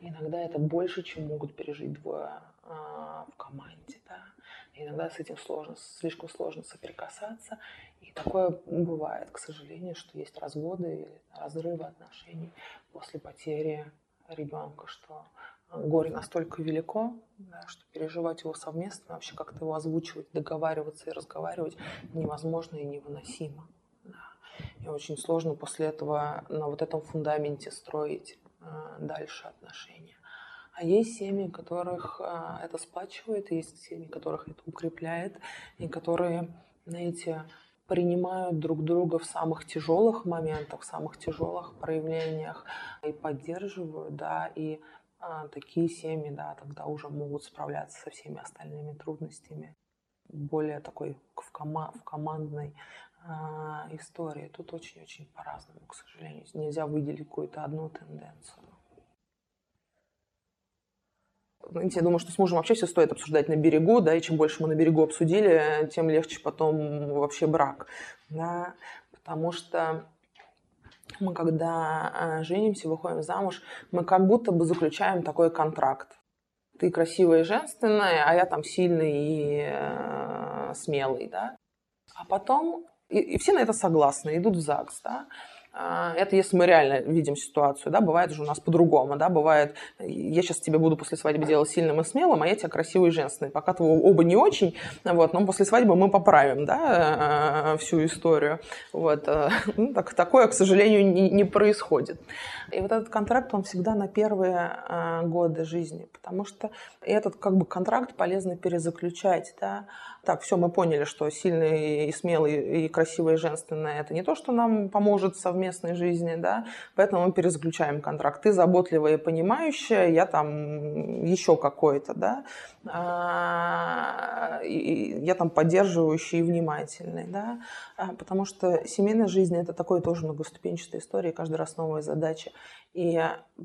иногда это больше, чем могут пережить двое а, в команде, да. Иногда с этим сложно, слишком сложно соприкасаться. И такое бывает, к сожалению, что есть разводы или разрывы отношений после потери ребенка, что горе настолько велико, да, что переживать его совместно, вообще как-то его озвучивать, договариваться и разговаривать невозможно и невыносимо. Да. И очень сложно после этого на вот этом фундаменте строить э, дальше отношения. А есть семьи, которых э, это сплачивает, есть семьи, которых это укрепляет, и которые, знаете, принимают друг друга в самых тяжелых моментах, в самых тяжелых проявлениях и поддерживают, да, и а, такие семьи, да, тогда уже могут справляться со всеми остальными трудностями. Более такой в, кома в командной а, истории. Тут очень-очень по-разному, к сожалению. Нельзя выделить какую-то одну тенденцию. Знаете, я думаю, что с мужем вообще все стоит обсуждать на берегу, да, и чем больше мы на берегу обсудили, тем легче потом вообще брак, да, потому что мы когда э, женимся, выходим замуж, мы как будто бы заключаем такой контракт. Ты красивая и женственная, а я там сильный и э, смелый, да. А потом, и, и все на это согласны, идут в ЗАГС, да. А, это если мы реально видим ситуацию, да, бывает же у нас по-другому, да, бывает, я сейчас тебе буду после свадьбы делать сильным и смелым, а я тебя красивый и женственный. Пока ты оба не очень, вот, но после свадьбы мы поправим, да, э, всю историю. Вот, э, ну, так, такое, к сожалению, не, не происходит. И вот этот контракт, он всегда на первые годы жизни, потому что этот как бы контракт полезно перезаключать, да, так, все, мы поняли, что сильный и смелый, и красивый, и женственный – это не то, что нам поможет в совместной жизни, да, поэтому мы перезаключаем контракт. Ты заботливая и понимающая, я там еще какой-то, да, а, я там поддерживающий и внимательный, да, а, потому что семейная жизнь – это такой тоже многоступенчатая история, каждый раз новая задача. И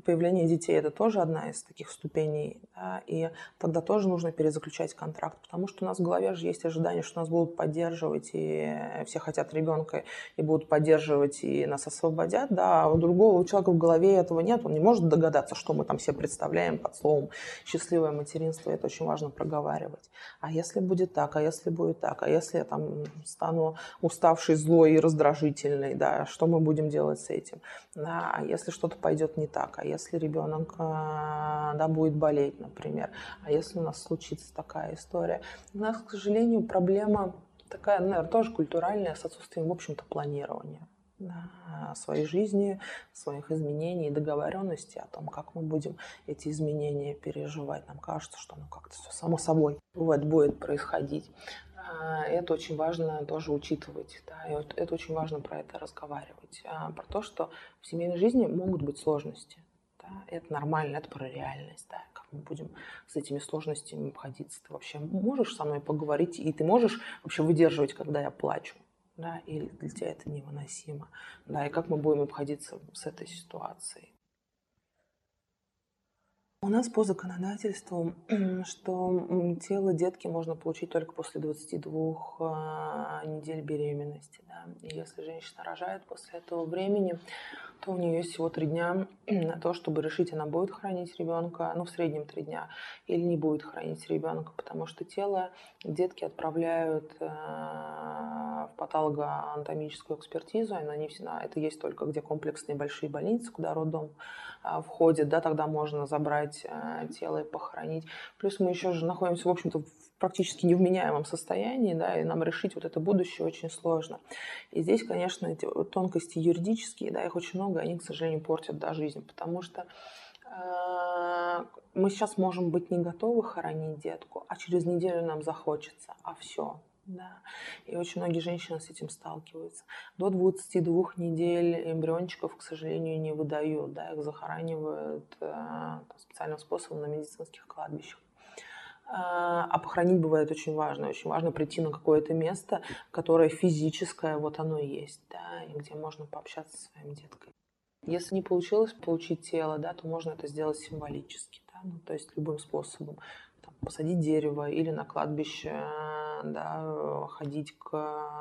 появление детей – это тоже одна из таких ступеней. Да? И тогда тоже нужно перезаключать контракт, потому что у нас в голове же есть ожидание, что нас будут поддерживать, и все хотят ребенка, и будут поддерживать, и нас освободят. Да? А у другого человека в голове этого нет, он не может догадаться, что мы там себе представляем под словом «счастливое материнство». Это очень важно проговаривать. А если будет так, а если будет так, а если я там стану уставшей, злой и раздражительной, да, что мы будем делать с этим? Да? А если что-то пойдет пойдет не так, а если ребенок а, да, будет болеть, например, а если у нас случится такая история. У нас, к сожалению, проблема такая, наверное, тоже культуральная, с отсутствием, в общем-то, планирования своей жизни, своих изменений, договоренности о том, как мы будем эти изменения переживать. Нам кажется, что ну как-то все само собой вот, будет происходить. А, это очень важно тоже учитывать, да, и вот это очень важно про это разговаривать, а, про то, что в семейной жизни могут быть сложности, да, это нормально, это про реальность, да, как мы будем с этими сложностями обходиться. Ты вообще можешь со мной поговорить, и ты можешь вообще выдерживать, когда я плачу, да, или для тебя это невыносимо, да, и как мы будем обходиться с этой ситуацией. У нас по законодательству, что тело детки можно получить только после 22 а, недель беременности. Да? И если женщина рожает после этого времени, то у нее есть всего три дня на то, чтобы решить, она будет хранить ребенка, ну, в среднем три дня, или не будет хранить ребенка, потому что тело детки отправляют э, в патологоанатомическую экспертизу, не всегда, это есть только где комплексные большие больницы, куда роддом э, входит, да, тогда можно забрать э, тело и похоронить. Плюс мы еще же находимся, в общем-то, в практически невменяемом состоянии, да, и нам решить вот это будущее очень сложно. И здесь, конечно, эти тонкости юридические, да, их очень много, они, к сожалению, портят да, жизнь, потому что э, мы сейчас можем быть не готовы хоронить детку, а через неделю нам захочется, а все, да. И очень многие женщины с этим сталкиваются. До 22 недель эмбриончиков, к сожалению, не выдают. Да, их захоранивают э, специальным способом на медицинских кладбищах. А, а похоронить бывает очень важно. Очень важно прийти на какое-то место, которое физическое, вот оно и есть, да, и где можно пообщаться со своим деткой. Если не получилось получить тело, да, то можно это сделать символически, да, ну, то есть любым способом. Там, посадить дерево или на кладбище да, ходить к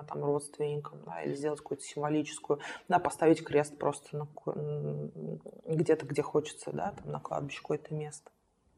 там, родственникам, да, или сделать какую-то символическую, да, поставить крест просто на, где-то, где хочется, да, там на кладбище какое-то место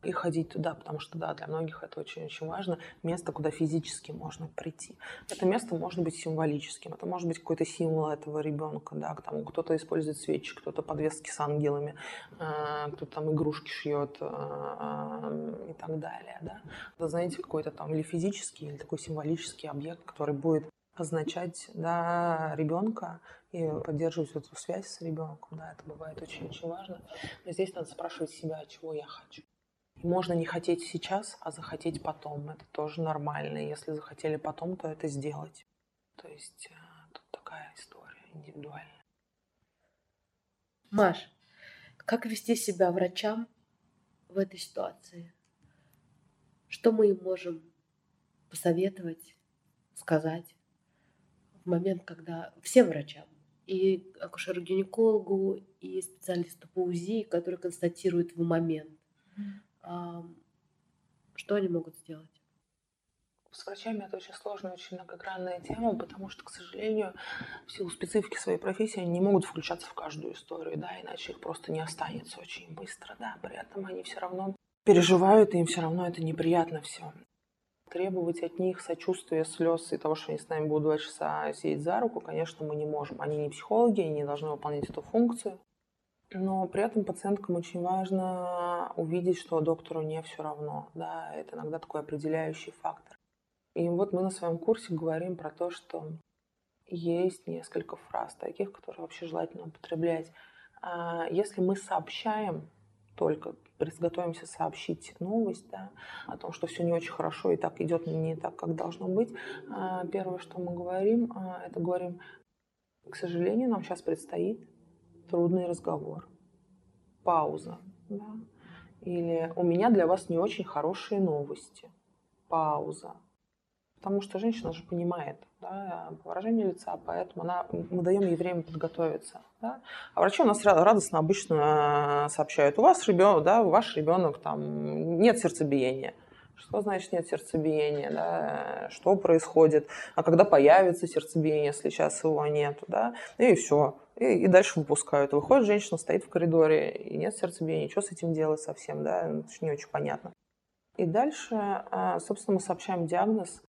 и ходить туда, потому что, да, для многих это очень-очень важно, место, куда физически можно прийти. Это место может быть символическим, это может быть какой-то символ этого ребенка, да, там кто-то использует свечи, кто-то подвески с ангелами, э, кто-то там игрушки шьет э, э, и так далее, да. Это, знаете, какой-то там или физический, или такой символический объект, который будет означать да, ребенка и поддерживать эту связь с ребенком. Да, это бывает очень-очень важно. Но здесь надо спрашивать себя, чего я хочу. Можно не хотеть сейчас, а захотеть потом. Это тоже нормально. Если захотели потом, то это сделать. То есть э, тут такая история индивидуальная. Маш, как вести себя врачам в этой ситуации? Что мы им можем посоветовать, сказать в момент, когда всем врачам, и акушеру-гинекологу, и специалисту по УЗИ, который констатирует в момент, что они могут сделать? С врачами это очень сложная, очень многогранная тема, потому что, к сожалению, в силу специфики своей профессии они не могут включаться в каждую историю, да, иначе их просто не останется очень быстро, да, при этом они все равно переживают, и им все равно это неприятно все. Требовать от них сочувствия, слез и того, что они с нами будут два часа сидеть за руку, конечно, мы не можем. Они не психологи, они не должны выполнять эту функцию. Но при этом пациенткам очень важно увидеть, что доктору не все равно. Да, это иногда такой определяющий фактор. И вот мы на своем курсе говорим про то, что есть несколько фраз таких, которые вообще желательно употреблять. А, если мы сообщаем только готовимся сообщить новость да, о том, что все не очень хорошо и так идет не так, как должно быть. А, первое, что мы говорим, а, это говорим, к сожалению, нам сейчас предстоит трудный разговор, пауза, да? или у меня для вас не очень хорошие новости, пауза. Потому что женщина же понимает да, выражение лица, поэтому она, мы даем ей время подготовиться. Да? А врачи у нас радостно обычно сообщают, у вас ребенок, да, ваш ребенок там нет сердцебиения. Что значит нет сердцебиения? Да? Что происходит? А когда появится сердцебиение, если сейчас его нет? Да? И все. И, и дальше выпускают. Выходит женщина, стоит в коридоре, и нет сердцебиения. Что с этим делать совсем? Да? Это не очень понятно. И дальше, а, собственно, мы сообщаем диагноз,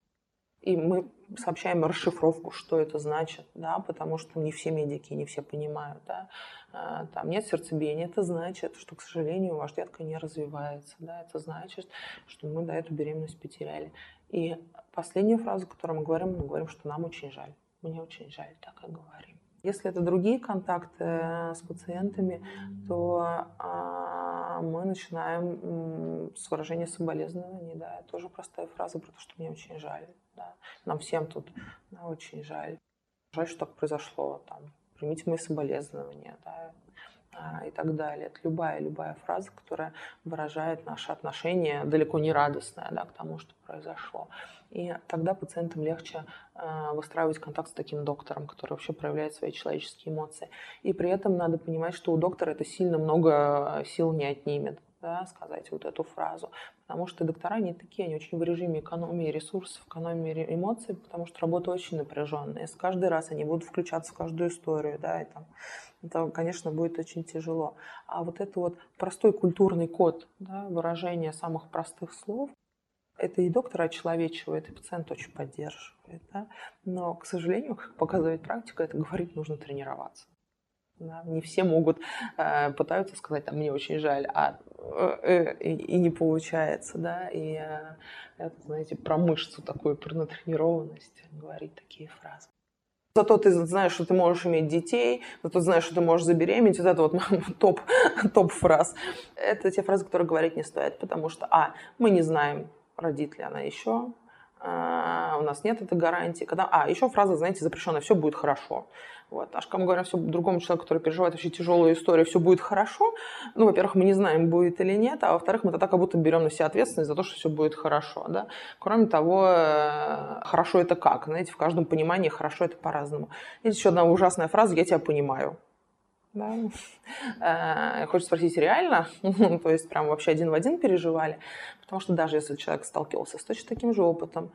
и мы сообщаем расшифровку, что это значит, да, потому что не все медики, не все понимают, да. А, там нет сердцебиения, это значит, что, к сожалению, ваш детка не развивается, да, это значит, что мы да, эту беременность потеряли. И последняя фраза, которую мы говорим, мы говорим, что нам очень жаль, мне очень жаль, так и говорим. Если это другие контакты с пациентами, то а, мы начинаем с выражения соболезнований. Да, это тоже простая фраза про то, что мне очень жаль. Да. Нам всем тут да, очень жаль. Жаль, что так произошло. Там, примите мои соболезнования. Да, и так далее. Это любая, любая фраза, которая выражает наше отношение, далеко не радостное да, к тому, что произошло. И тогда пациентам легче э, выстраивать контакт с таким доктором, который вообще проявляет свои человеческие эмоции. И при этом надо понимать, что у доктора это сильно много сил не отнимет. Да, сказать вот эту фразу. Потому что доктора не такие, они очень в режиме экономии ресурсов, экономии эмоций, потому что работа очень напряженная. Если каждый раз они будут включаться в каждую историю, да, и там, это, конечно, будет очень тяжело. А вот это вот простой культурный код, да, выражение самых простых слов, это и доктора очеловечивает, и пациент очень поддерживает. Да? Но, к сожалению, как показывает практика, это говорить нужно тренироваться. Да? Не все могут, э, пытаются сказать, там, мне очень жаль, а э, э, и, не получается. Да? И э, это, знаете, про мышцу такую, про натренированность говорить такие фразы. Зато ты знаешь, что ты можешь иметь детей, зато знаешь, что ты можешь забеременеть. Вот это вот топ, топ фраз. Это те фразы, которые говорить не стоит, потому что, а, мы не знаем, родит ли она еще, а, у нас нет этой гарантии. Когда... А, еще фраза, знаете, запрещенная, все будет хорошо. Вот. А мы говорим все другому человеку, который переживает вообще тяжелую историю, все будет хорошо. Ну, во-первых, мы не знаем, будет или нет, а во-вторых, мы тогда как будто берем на себя ответственность за то, что все будет хорошо. Да? Кроме того, э, хорошо это как? Знаете, в каждом понимании хорошо это по-разному. Есть еще одна ужасная фраза «я тебя понимаю». Да? Э, спросить, реально? То есть прям вообще один в один переживали? Потому что даже если человек сталкивался с точно таким же опытом,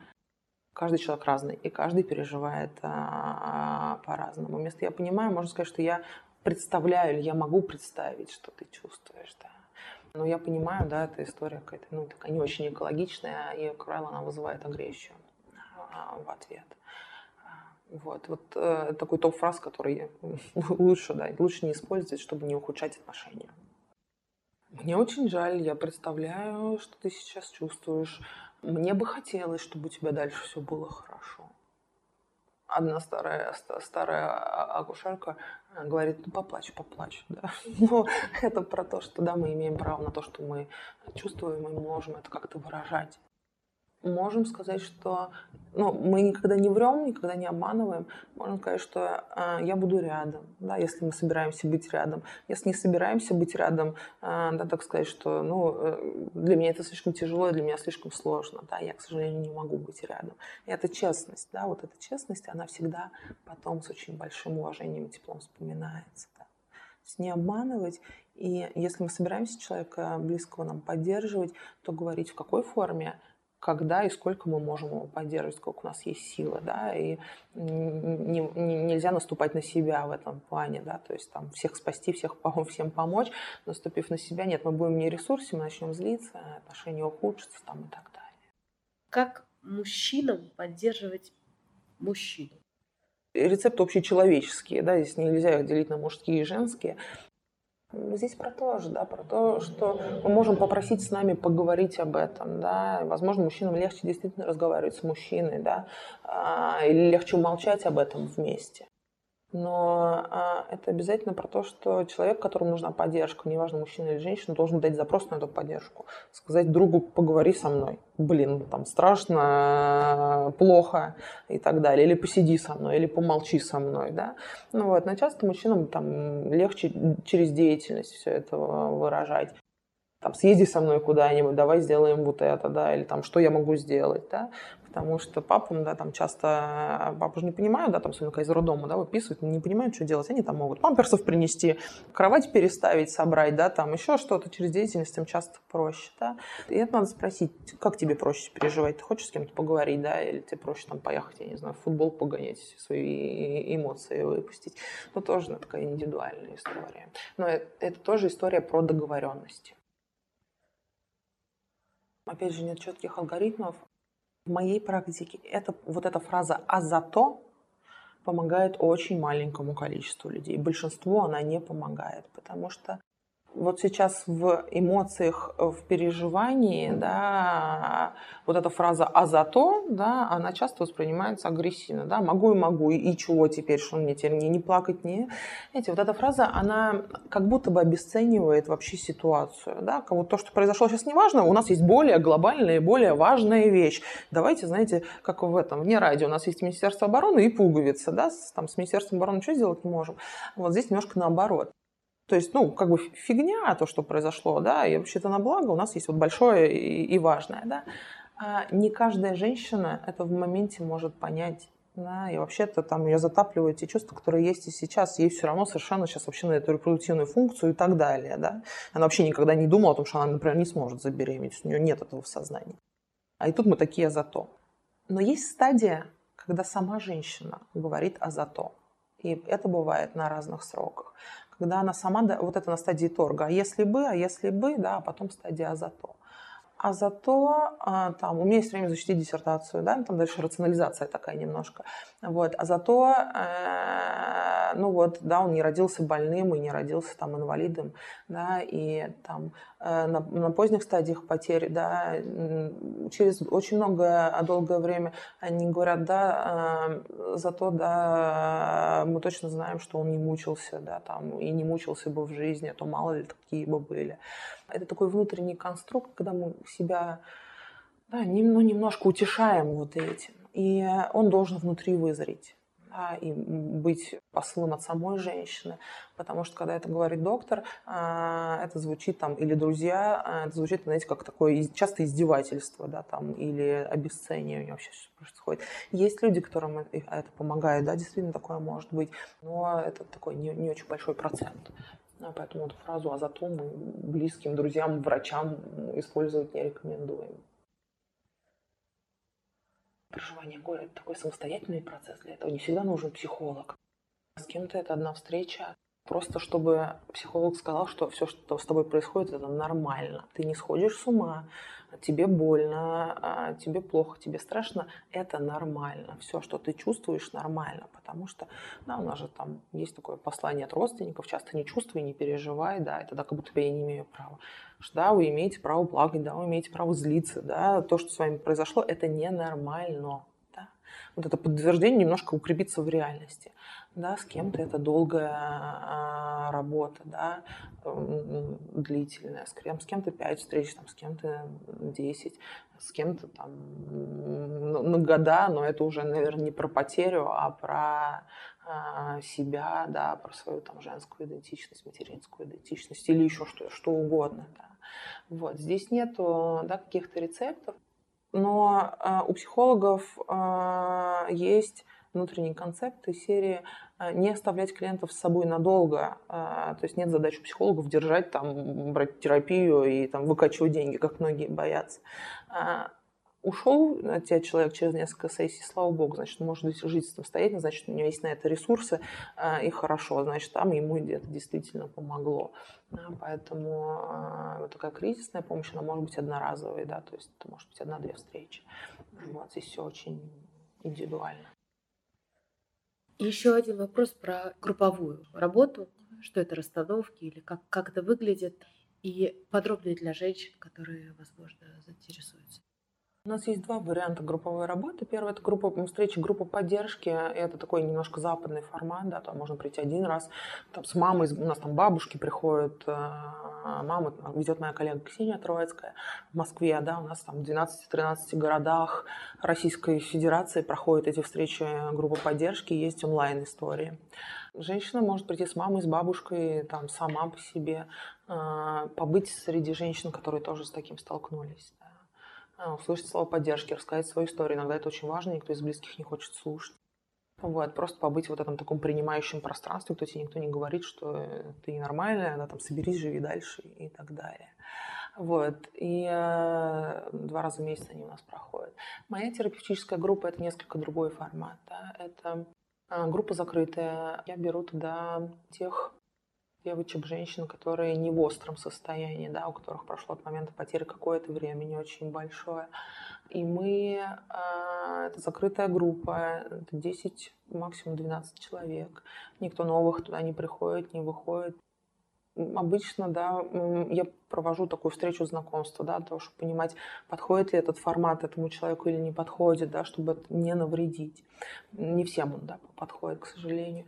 каждый человек разный, и каждый переживает а, по-разному. Вместо я понимаю, можно сказать, что я представляю или я могу представить, что ты чувствуешь, да. Но я понимаю, да, эта история какая-то, ну, такая не очень экологичная, и, как правило, она вызывает агрессию а, в ответ. Вот, вот э, такой топ-фраз, который лучше, да, лучше не использовать, чтобы не ухудшать отношения. Мне очень жаль, я представляю, что ты сейчас чувствуешь. Мне бы хотелось, чтобы у тебя дальше все было хорошо. Одна старая, старая а, акушерка э, говорит, ну поплачь, поплачь. Да? Но это про то, что да, мы имеем право на то, что мы чувствуем, и можем это как-то выражать можем сказать, что ну, мы никогда не врем, никогда не обманываем. Можем сказать, что э, я буду рядом, да, если мы собираемся быть рядом. Если не собираемся быть рядом, э, да, так сказать, что ну, э, для меня это слишком тяжело, для меня слишком сложно, да, я, к сожалению, не могу быть рядом. И это честность, да, вот эта честность, она всегда потом с очень большим уважением и теплом вспоминается. Да. То есть не обманывать и если мы собираемся человека близкого нам поддерживать, то говорить в какой форме, когда и сколько мы можем его поддерживать, сколько у нас есть силы, да, и не, не, нельзя наступать на себя в этом плане, да, то есть там всех спасти, всех всем помочь, наступив на себя, нет, мы будем не ресурсе, мы начнем злиться, отношения ухудшатся там и так далее. Как мужчинам поддерживать мужчину? Рецепты общечеловеческие, да, здесь нельзя их делить на мужские и женские. Здесь про то же, да, про то, что мы можем попросить с нами поговорить об этом, да, возможно, мужчинам легче действительно разговаривать с мужчиной, да, а, или легче умолчать об этом вместе. Но а, это обязательно про то, что человек, которому нужна поддержка, неважно, мужчина или женщина, должен дать запрос на эту поддержку. Сказать другу, поговори со мной. Блин, там страшно, плохо и так далее. Или посиди со мной, или помолчи со мной. Да? Ну, вот. Но часто мужчинам там, легче через деятельность все это выражать там, съезди со мной куда-нибудь, давай сделаем вот это, да, или там, что я могу сделать, да, потому что папам, да, там часто, папа же не понимают, да, там, когда из роддома, да, выписывают, не понимают, что делать, они там могут памперсов принести, кровать переставить, собрать, да, там, еще что-то, через деятельность им часто проще, да, и это надо спросить, как тебе проще переживать, ты хочешь с кем-то поговорить, да, или тебе проще там поехать, я не знаю, в футбол погонять, свои эмоции выпустить, ну, тоже ну, такая индивидуальная история, но это, это тоже история про договоренности. Опять же, нет четких алгоритмов. В моей практике это, вот эта фраза «а зато» помогает очень маленькому количеству людей. Большинству она не помогает, потому что вот сейчас в эмоциях, в переживании, да, вот эта фраза «а зато», да, она часто воспринимается агрессивно, да, могу и могу, и, чего теперь, что мне теперь не, не плакать, не... Знаете, вот эта фраза, она как будто бы обесценивает вообще ситуацию, да, как вот то, что произошло сейчас, не важно, у нас есть более глобальная и более важная вещь. Давайте, знаете, как в этом, вне радио, у нас есть Министерство обороны и пуговица, да, там с Министерством обороны что сделать не можем. Вот здесь немножко наоборот. То есть, ну, как бы фигня то, что произошло, да, и вообще-то на благо у нас есть вот большое и, и важное, да. А не каждая женщина это в моменте может понять, да, и вообще-то там ее затапливают те чувства, которые есть и сейчас. Ей все равно совершенно сейчас вообще на эту репродуктивную функцию и так далее, да. Она вообще никогда не думала о том, что она, например, не сможет забеременеть, у нее нет этого в сознании. А и тут мы такие зато. Но есть стадия, когда сама женщина говорит о зато. И это бывает на разных сроках когда она сама, вот это на стадии торга, а если бы, а если бы, да, а потом стадия а зато. А зато а, там, у меня есть время защитить диссертацию, да, там дальше рационализация такая немножко. Вот. А зато, э, ну вот, да, он не родился больным и не родился там инвалидом, да, и там э, на, на поздних стадиях потери, да, через очень многое, долгое время они говорят, да, э, зато, да, мы точно знаем, что он не мучился, да, там, и не мучился бы в жизни, а то мало ли такие бы были. Это такой внутренний конструкт, когда мы себя да, ну, немножко утешаем вот этим. И он должен внутри вызреть да, и быть послом от самой женщины, потому что когда это говорит доктор, а, это звучит там, или друзья, а, это звучит, знаете, как такое часто издевательство, да, там, или обесценивание вообще происходит. Есть люди, которым это помогает, да, действительно такое может быть, но это такой не, не очень большой процент. А поэтому эту фразу «а зато мы близким друзьям, врачам использовать не рекомендуем. Проживание горя – это такой самостоятельный процесс. Для этого не всегда нужен психолог. С кем-то это одна встреча, Просто чтобы психолог сказал, что все, что с тобой происходит, это нормально. Ты не сходишь с ума, тебе больно, а, тебе плохо, тебе страшно, это нормально. Все, что ты чувствуешь, нормально. Потому что, да, у нас же там есть такое послание от родственников, часто не чувствуй, не переживай, да, это как будто бы я не имею права. Что, да, вы имеете право плакать, да, вы имеете право злиться, да, то, что с вами произошло, это ненормально. Да? Вот это подтверждение немножко укрепится в реальности да, с кем-то это долгая а, работа, да, длительная, с, кем- с кем-то 5 встреч, там, с кем-то 10, с кем-то там на года, но это уже, наверное, не про потерю, а про а, себя, да, про свою там женскую идентичность, материнскую идентичность или еще что, что угодно. Да. Вот. Здесь нету да, каких-то рецептов, но а, у психологов а, есть внутренние концепты серии а, не оставлять клиентов с собой надолго. А, то есть нет задачи психологов держать, там, брать терапию и там, выкачивать деньги, как многие боятся. А, ушел от тебя человек через несколько сессий, слава богу, значит, он может жить самостоятельно, значит, у него есть на это ресурсы, и хорошо, значит, там ему это действительно помогло. Поэтому вот такая кризисная помощь, она может быть одноразовой, да, то есть это может быть одна-две встречи. Вот, здесь все очень индивидуально. Еще один вопрос про групповую работу. Что это расстановки или как, как это выглядит? И подробнее для женщин, которые, возможно, заинтересуются. У нас есть два варианта групповой работы. Первый – это группа встречи, группа поддержки. Это такой немножко западный формат, да, там можно прийти один раз. Там с мамой, у нас там бабушки приходят, э, мама ведет моя коллега Ксения Троицкая в Москве, да, у нас там в 12-13 городах Российской Федерации проходят эти встречи группы поддержки, есть онлайн-истории. Женщина может прийти с мамой, с бабушкой, там, сама по себе, э, побыть среди женщин, которые тоже с таким столкнулись. А, услышать слово поддержки, рассказать свою историю. Иногда это очень важно, никто из близких не хочет слушать. Вот, просто побыть в вот этом таком принимающем пространстве, кто тебе никто не говорит, что ты ненормальная, да, там, соберись, живи дальше и так далее. Вот, и э, два раза в месяц они у нас проходят. Моя терапевтическая группа – это несколько другой формат. Да? Это э, группа закрытая. Я беру туда тех девочек, женщин, которые не в остром состоянии, да, у которых прошло от момента потери какое-то время не очень большое. И мы, э, это закрытая группа, это 10, максимум 12 человек. Никто новых туда не приходит, не выходит. Обычно, да, я провожу такую встречу знакомства, да, для того, чтобы понимать, подходит ли этот формат этому человеку или не подходит, да, чтобы не навредить. Не всем он, да, подходит, к сожалению.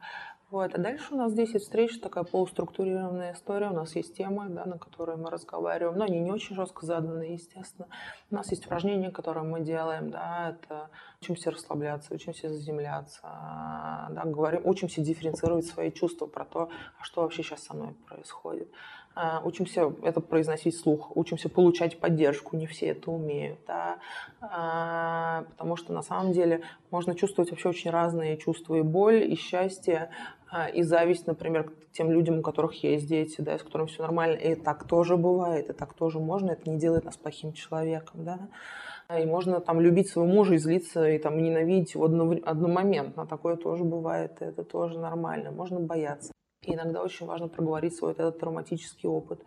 Вот. А дальше у нас 10 встреч, такая полуструктурированная история. У нас есть темы, да, на которые мы разговариваем, но они не очень жестко заданы, естественно. У нас есть упражнения, которые мы делаем, да, это учимся расслабляться, учимся заземляться, да, говорим, учимся дифференцировать свои чувства про то, а что вообще сейчас со мной происходит. А, учимся это произносить вслух, учимся получать поддержку, не все это умеют, да, а, потому что на самом деле можно чувствовать вообще очень разные чувства и боль, и счастье, а, и зависть, например, к тем людям, у которых есть дети, да, с которыми все нормально. И так тоже бывает, и так тоже можно. Это не делает нас плохим человеком, да. И можно там любить своего мужа и злиться, и там ненавидеть его одномоментно. Такое тоже бывает, это тоже нормально. Можно бояться. И иногда очень важно проговорить свой этот травматический опыт.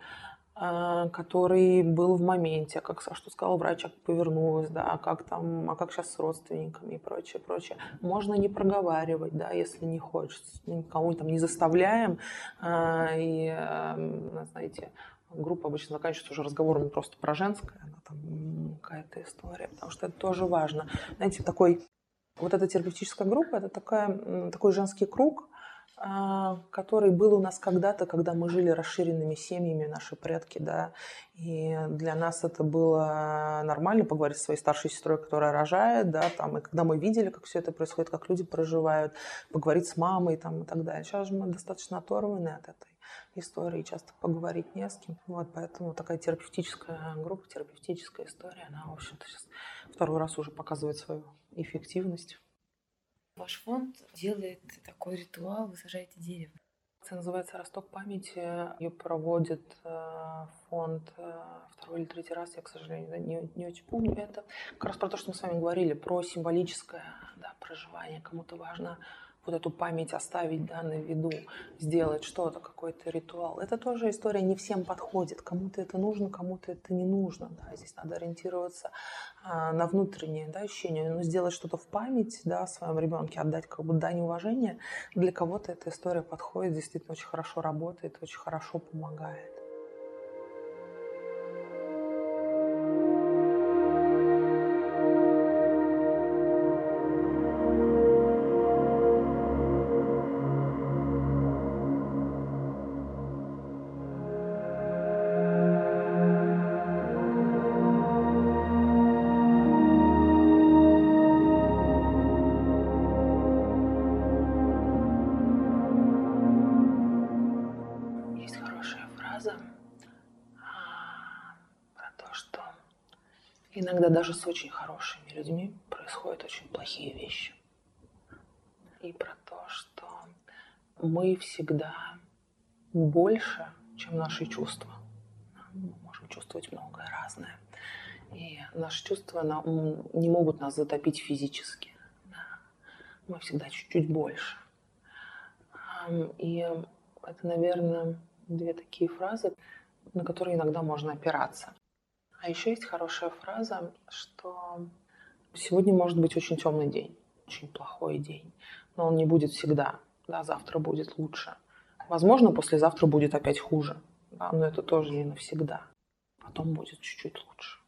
А, который был в моменте, как, что сказал врач, как повернулась, да, а как там, а как сейчас с родственниками и прочее, прочее. Можно не проговаривать, да, если не хочется, никого там не заставляем, а, и, знаете, группа обычно заканчивается уже разговорами просто про женское, она там какая-то история, потому что это тоже важно. Знаете, такой, вот эта терапевтическая группа, это такая, такой женский круг, а, который был у нас когда-то, когда мы жили расширенными семьями, наши предки, да, и для нас это было нормально поговорить со своей старшей сестрой, которая рожает, да, там, и когда мы видели, как все это происходит, как люди проживают, поговорить с мамой там, и так далее. Сейчас же мы достаточно оторваны от этой истории, часто поговорить не с кем. Вот, поэтому такая терапевтическая группа, терапевтическая история, она, в общем-то, сейчас второй раз уже показывает свою эффективность. Ваш фонд делает такой ритуал, вы сажаете дерево. Это называется «Росток памяти». Ее проводит э, фонд э, второй или третий раз, я, к сожалению, не, не очень помню. Это как раз про то, что мы с вами говорили, про символическое да, проживание. Кому-то важно вот эту память оставить да, на виду, сделать что-то, какой-то ритуал. Это тоже история не всем подходит. Кому-то это нужно, кому-то это не нужно. Да. Здесь надо ориентироваться а, на внутреннее да, ощущение. Но сделать что-то в память да, своем ребенке, отдать как бы дань уважения, для кого-то эта история подходит, действительно очень хорошо работает, очень хорошо помогает. Даже с очень хорошими людьми происходят очень плохие вещи. И про то, что мы всегда больше, чем наши чувства. Мы можем чувствовать многое разное. И наши чувства не могут нас затопить физически. Мы всегда чуть-чуть больше. И это, наверное, две такие фразы, на которые иногда можно опираться. А еще есть хорошая фраза, что сегодня может быть очень темный день, очень плохой день, но он не будет всегда. Да, завтра будет лучше. Возможно, послезавтра будет опять хуже, да, но это тоже не навсегда. Потом будет чуть-чуть лучше.